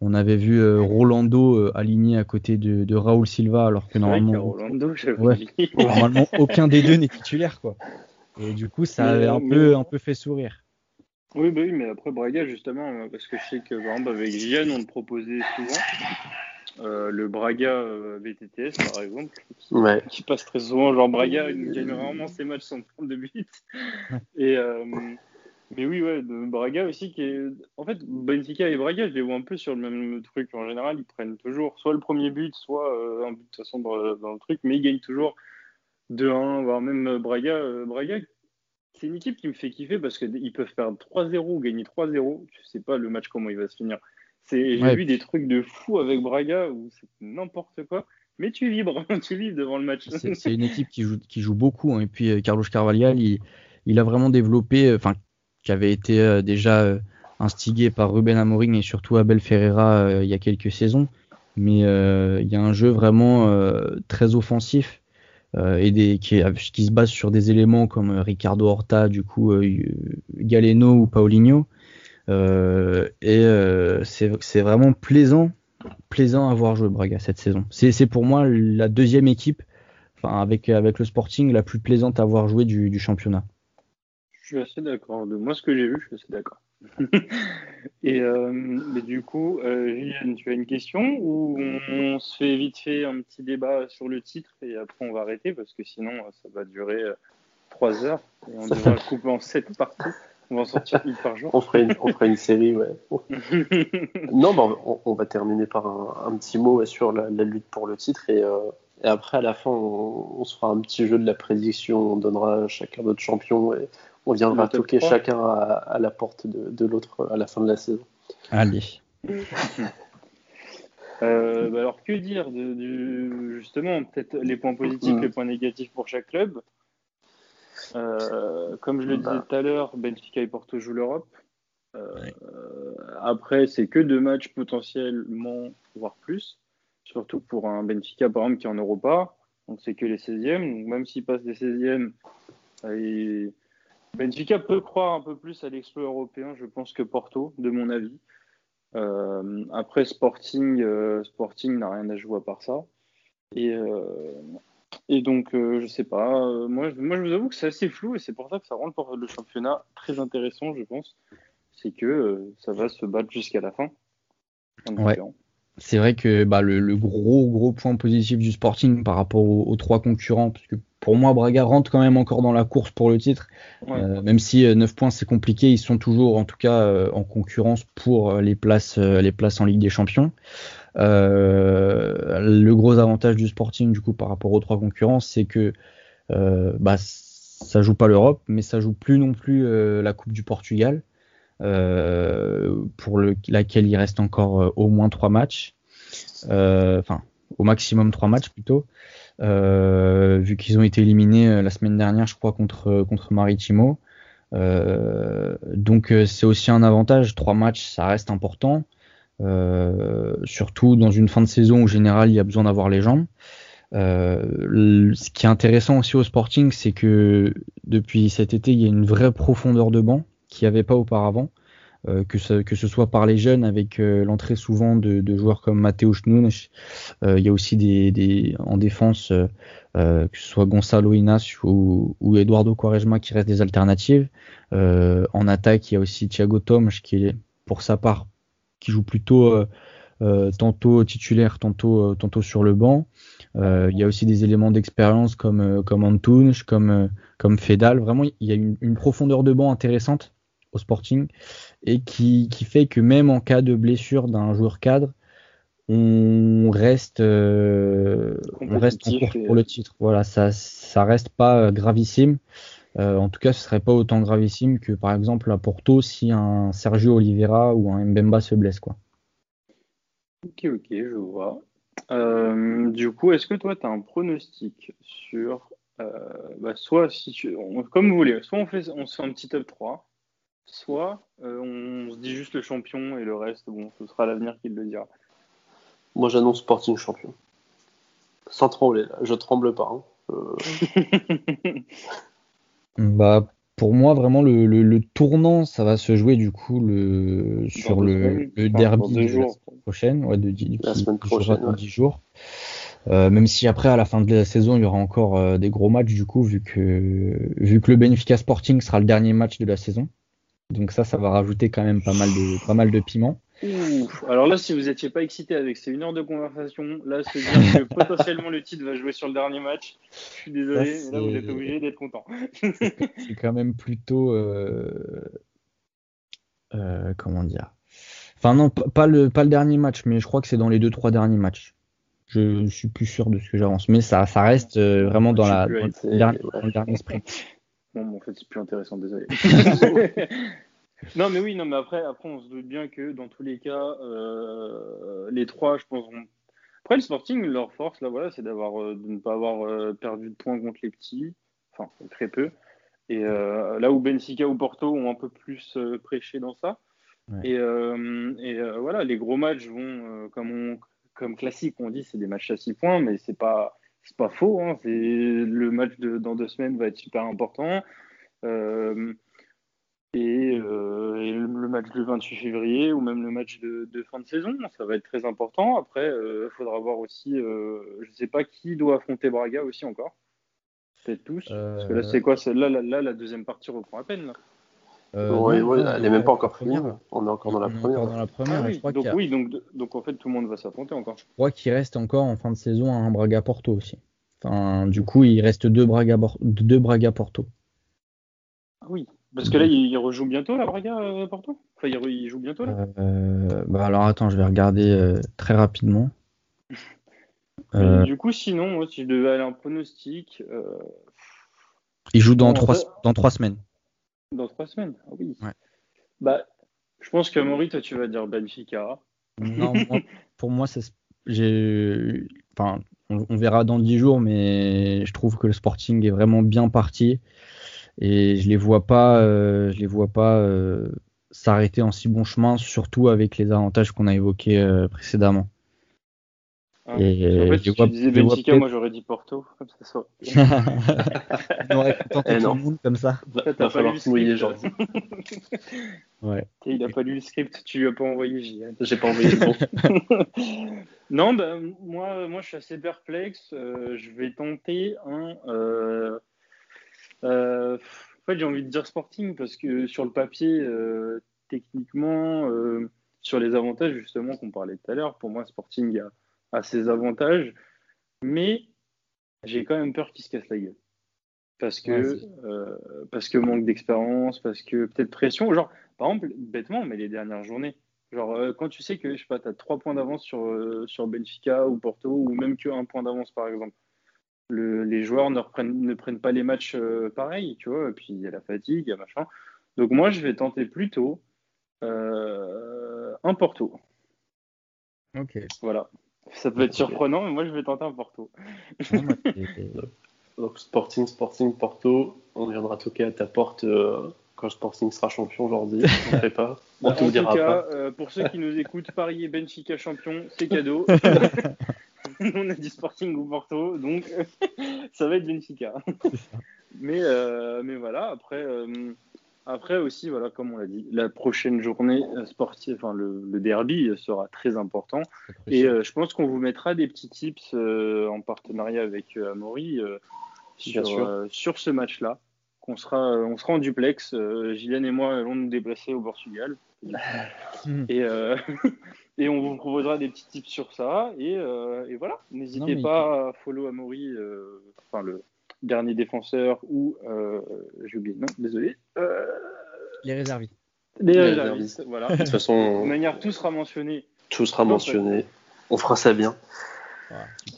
on avait vu euh, Rolando euh, aligné à côté de, de, Raoul Silva, alors que normalement, Rolando, normalement aucun des deux n'est titulaire quoi. Et du coup, ça avait un peu, un peu fait sourire. Oui, bah oui, mais après Braga justement, parce que je sais que par exemple avec Gian, on le proposait souvent. Euh, le Braga euh, BTTS, par exemple, qui, passe très souvent. Genre, Braga, il gagne rarement ses matchs sans prendre de but. Et, euh, mais oui, ouais, de Braga aussi, qui est. En fait, Benfica et Braga, je les vois un peu sur le même truc. En général, ils prennent toujours soit le premier but, soit un but de toute façon dans, le truc, mais ils gagnent toujours 2-1, voire même Braga. Braga, c'est une équipe qui me fait kiffer parce qu'ils peuvent perdre 3-0 ou gagner 3-0. Tu sais pas le match comment il va se finir. J'ai vu des trucs de fou avec Braga où c'est n'importe quoi. Mais tu vibres, tu vibres devant le match. C'est une équipe qui joue, qui joue beaucoup. Hein. Et puis euh, Carlos Carvalhal, il, il, a vraiment développé, euh, enfin, qui avait été euh, déjà instigé par Ruben Amorim et surtout Abel Ferreira il y a quelques saisons. Mais il y a un jeu vraiment très offensif et des, qui, qui, se base sur des éléments comme Ricardo Horta, du coup Galeno ou Paulinho. Euh, et euh, c'est vraiment plaisant, plaisant à voir jouer Braga cette saison. C'est pour moi la deuxième équipe, enfin avec, avec le Sporting, la plus plaisante à voir jouer du, du championnat. Je suis assez d'accord. De moi, ce que j'ai vu, je suis assez d'accord. et euh, mais du coup, euh, tu as une question ou on, se fait vite fait un petit débat sur le titre et après on va arrêter parce que sinon ça va durer trois heures et on devra le couper en sept parties. On va en sortir une par jour. on, ferait une, on ferait une série, ouais. non, bah, on, va terminer par un, petit mot sur la, lutte pour le titre et, euh, et après, à la fin, on, se fera un petit jeu de la prédiction. On donnera chacun notre champion et on viendra toquer chacun à, la porte de, de l'autre à la fin de la saison. Allez. Euh, bah alors que dire de, justement peut-être les points positifs, mm. les points négatifs pour chaque club? Euh, comme je le disais bah. tout à l'heure, Benfica et Porto jouent l'Europe. Euh, après, c'est que deux matchs potentiellement, voire plus. Surtout pour un Benfica, par exemple, qui est en Europa. Donc, c'est que les 16e. Donc, même s'ils passent des 16e, euh, Benfica peut croire un peu plus à l'exploit européen, je pense, que Porto, de mon avis. après, Sporting, Sporting n'a rien à jouer à part ça. Et, et donc, euh, je sais pas. Euh, moi, je, moi, je vous avoue que c'est assez flou et c'est pour ça que ça rend le, championnat très intéressant, je pense. C'est que euh, ça va se battre jusqu'à la fin. Ouais. C'est vrai que bah, le, gros gros point positif du Sporting par rapport aux, trois concurrents, parce que pour moi Braga rentre quand même encore dans la course pour le titre, même si 9 points c'est compliqué, ils sont toujours en tout cas en concurrence pour les places les places en Ligue des Champions. Euh, le gros avantage du Sporting, du coup, par rapport aux trois concurrents, c'est que bah, ça joue pas l'Europe, mais ça joue plus non plus la Coupe du Portugal, pour laquelle il reste encore au moins trois matchs, enfin au maximum trois matchs plutôt. vu qu'ils ont été éliminés la semaine dernière, je crois, contre, contre Maritimo. Euh, donc euh, c'est aussi un avantage. Trois matchs, ça reste important. Euh, surtout dans une fin de saison où général il y a besoin d'avoir les jambes. ce qui est intéressant aussi au Sporting, c'est que depuis cet été, il y a une vraie profondeur de banc qu'il n'y avait pas auparavant. que, ce, que, ce, soit par les jeunes avec l'entrée souvent de, joueurs comme Mateusz Nunes. il y a aussi des, des en défense euh, que ce soit Gonzalo Inas ou, Eduardo Quaresma qui restent des alternatives. Euh, en attaque, il y a aussi Thiago Tomes qui est pour sa part qui joue plutôt euh, tantôt titulaire, tantôt tantôt sur le banc. il y a aussi des éléments d'expérience comme comme Antunes, comme comme Fedal. Vraiment, il y a une, une, profondeur de banc intéressante au Sporting et qui, qui fait que même en cas de blessure d'un joueur cadre, on reste, euh, on reste en course pour le titre. Voilà, ça, ça reste pas euh, gravissime. Euh, en tout cas, ce serait pas autant gravissime que par exemple à Porto si un Sergio Oliveira ou un Mbemba se blesse, quoi. Ok, ok, je vois. du coup, est-ce que toi, tu as un pronostic sur, bah, soit si tu, comme vous voulez, soit on fait, on se fait un petit top 3, soit on se dit juste le champion et le reste, bon, ce sera l'avenir qui le dira. Moi, j'annonce Sporting champion. Sans trembler, là. Je tremble pas. Hein. Bah, pour moi, vraiment, le, le, tournant, ça va se jouer du coup le, sur le, le, derby de la semaine prochaine. Ouais, de, la semaine prochaine. Dans 10 jours. Euh, même si après, à la fin de la saison, il y aura encore euh, des gros matchs, du coup, vu que, vu que le Benfica Sporting sera le dernier match de la saison. Donc ça, ça va rajouter quand même pas mal de, pas mal de piment. Alors là, si vous n'étiez pas excité avec ces une heure de conversation, là, se dire que potentiellement le titre va jouer sur le dernier match, je suis désolé, mais là, vous êtes obligé d'être content. c'est quand même plutôt. Euh, euh, comment dire? Enfin, non, pas le, pas le dernier match, mais je crois que c'est dans les deux, trois derniers matchs. Je suis plus sûr de ce que j'avance, mais ça, ça reste euh, vraiment dans, la, dans, le dernier sprint. Bon, bon, en fait, c'est plus intéressant, désolé. Non, mais oui, non, mais après, après, on se doute bien que dans tous les cas, euh, les trois, je pense, vont... Après, le Sporting, leur force, là, voilà, c'est d'avoir, euh, de ne pas avoir euh, perdu de points contre les petits, enfin, très peu. Et là où Benfica ou Porto ont un peu plus prêché dans ça. Et, et voilà, les gros matchs vont, comme, on, comme classique, on dit, c'est des matchs à 6 points, mais c'est pas, c'est pas faux. Hein, le match de, dans deux semaines va être super important. Euh, euh, et, le match du 28 février ou même le match de, fin de saison, ça va être très important. Après, il euh, faudra voir aussi, euh, je ne sais pas qui doit affronter Braga aussi encore. Peut-être tous. Parce que là, c'est quoi? Là, là, la deuxième partie reprend à peine. Là. elle n'est même pas encore finie. On est encore dans la première. Dans la première ah donc, oui, donc, donc en fait, tout le monde va s'affronter encore. Je crois qu'il reste encore en fin de saison un Braga-Porto aussi. Enfin, du coup, il reste deux Braga-Porto. ah oui, parce que là, il rejoue bientôt, la Braga, euh, Porto? Enfin, il, joue bientôt, là euh, bah Alors, attends, je vais regarder euh, très rapidement. Du coup, sinon, si je devais aller en pronostic. Il joue dans, trois, dans trois semaines. Dans trois semaines Ah oui. Bah, je pense que Maury, toi, tu vas dire Benfica. Non, pour moi, j'ai. Enfin, on, on, verra dans dix jours, mais je trouve que le Sporting est vraiment bien parti et je les vois pas, euh, je les vois pas euh, s'arrêter en si bon chemin, surtout avec les avantages qu'on a évoqués euh, précédemment. Ah, et en fait, si tu disais Benfica, moi j'aurais dit Porto, comme ça soit. On aurait eh tout le monde comme ça. Il va falloir se mouiller, genre. ouais. Il a pas lu le script, tu lui as pas envoyé, J'ai pas envoyé le bon. non, ben, moi, moi je suis assez perplexe. je vais tenter un. Euh, en fait, j'ai envie de dire Sporting parce que sur le papier, euh, techniquement, euh, sur les avantages justement qu'on parlait tout à l'heure, pour moi, Sporting a, ses avantages, mais j'ai quand même peur qu'il se casse la gueule. Parce que, parce que manque d'expérience, parce que peut-être pression. Genre, par exemple, bêtement, mais les dernières journées, Genre, quand tu sais que, je sais pas, tu as trois points d'avance sur, sur Benfica ou Porto, ou même qu'un point d'avance, par exemple. Les joueurs ne, ne prennent pas les matchs pareils, tu vois, et puis il y a la fatigue, il y a machin. Donc moi, je vais tenter plutôt un Porto. Ok. Voilà. Ça peut être surprenant, mais moi je vais tenter un Porto. Donc Sporting, Sporting, Porto, on viendra toquer à ta porte euh, quand Sporting sera champion aujourd'hui. On ne pas. On en tout cas, euh, pour ceux qui nous écoutent, Paris et Benfica champion, c'est cadeau. on a dit Sporting ou Porto, donc ça va être Benfica. mais, euh, mais voilà, après, après aussi, voilà, comme on l'a dit, la prochaine journée euh, sportive, enfin le, derby sera très important. Et euh, je pense qu'on vous mettra des petits tips euh, en partenariat avec Amaury sur, sur ce match-là. Qu'on sera, on sera en duplex. Gillian et moi allons nous déplacer au Portugal. et, et on vous proposera des petits tips sur ça. Et, et voilà, n'hésitez pas à follow Amaury, enfin le, dernier défenseur ou euh, j'ai oublié non désolé. Euh, les réservistes. les, réservistes, voilà. De toute façon de manière tout sera mentionné. Tout sera mentionné. On fera ça bien.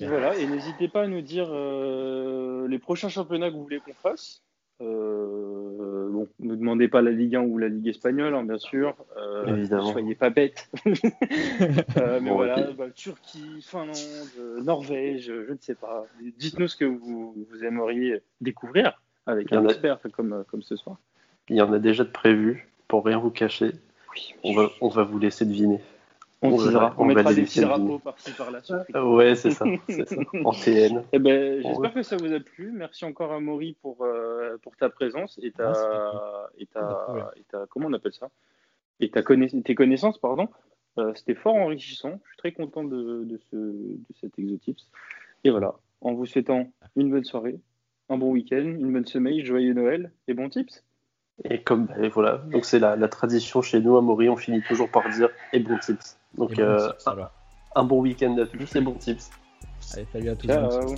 Voilà et n'hésitez pas à nous dire euh, les prochains championnats que vous voulez qu'on fasse euh, bon, ne demandez pas la Ligue 1 ou la Ligue espagnole, hein, bien sûr. Euh, Évidemment. Soyez pas bêtes. euh, mais voilà, bah, Turquie, Finlande, Norvège, je ne sais pas. Dites-nous ce que vous, vous aimeriez découvrir avec un expert comme, comme ce soir. Il y en a déjà de prévu, pour rien vous cacher. Oui, on, va, on va vous laisser deviner. On, on, on, mettra des petits drapeaux par-ci par-là. Ouais, c'est ça, En TN. Eh ben, J'espère que ça vous a plu. Merci encore à Maury pour, euh, pour ta présence et ta, ah, et, ta, et ta, Comment on appelle ça? Et ta tes connaissances, pardon. Euh, C'était fort enrichissant. Je suis très content de, de, ce, de cet Exotips. Et voilà, en vous souhaitant une bonne soirée, un bon week-end, une bonne semaine, joyeux Noël et bons tips. Et comme et voilà, donc c'est la, la, tradition chez nous à Maury, on finit toujours par dire et bons tips. Donc, euh, un bon week-end à tous et bons tips. Allez, salut à tous.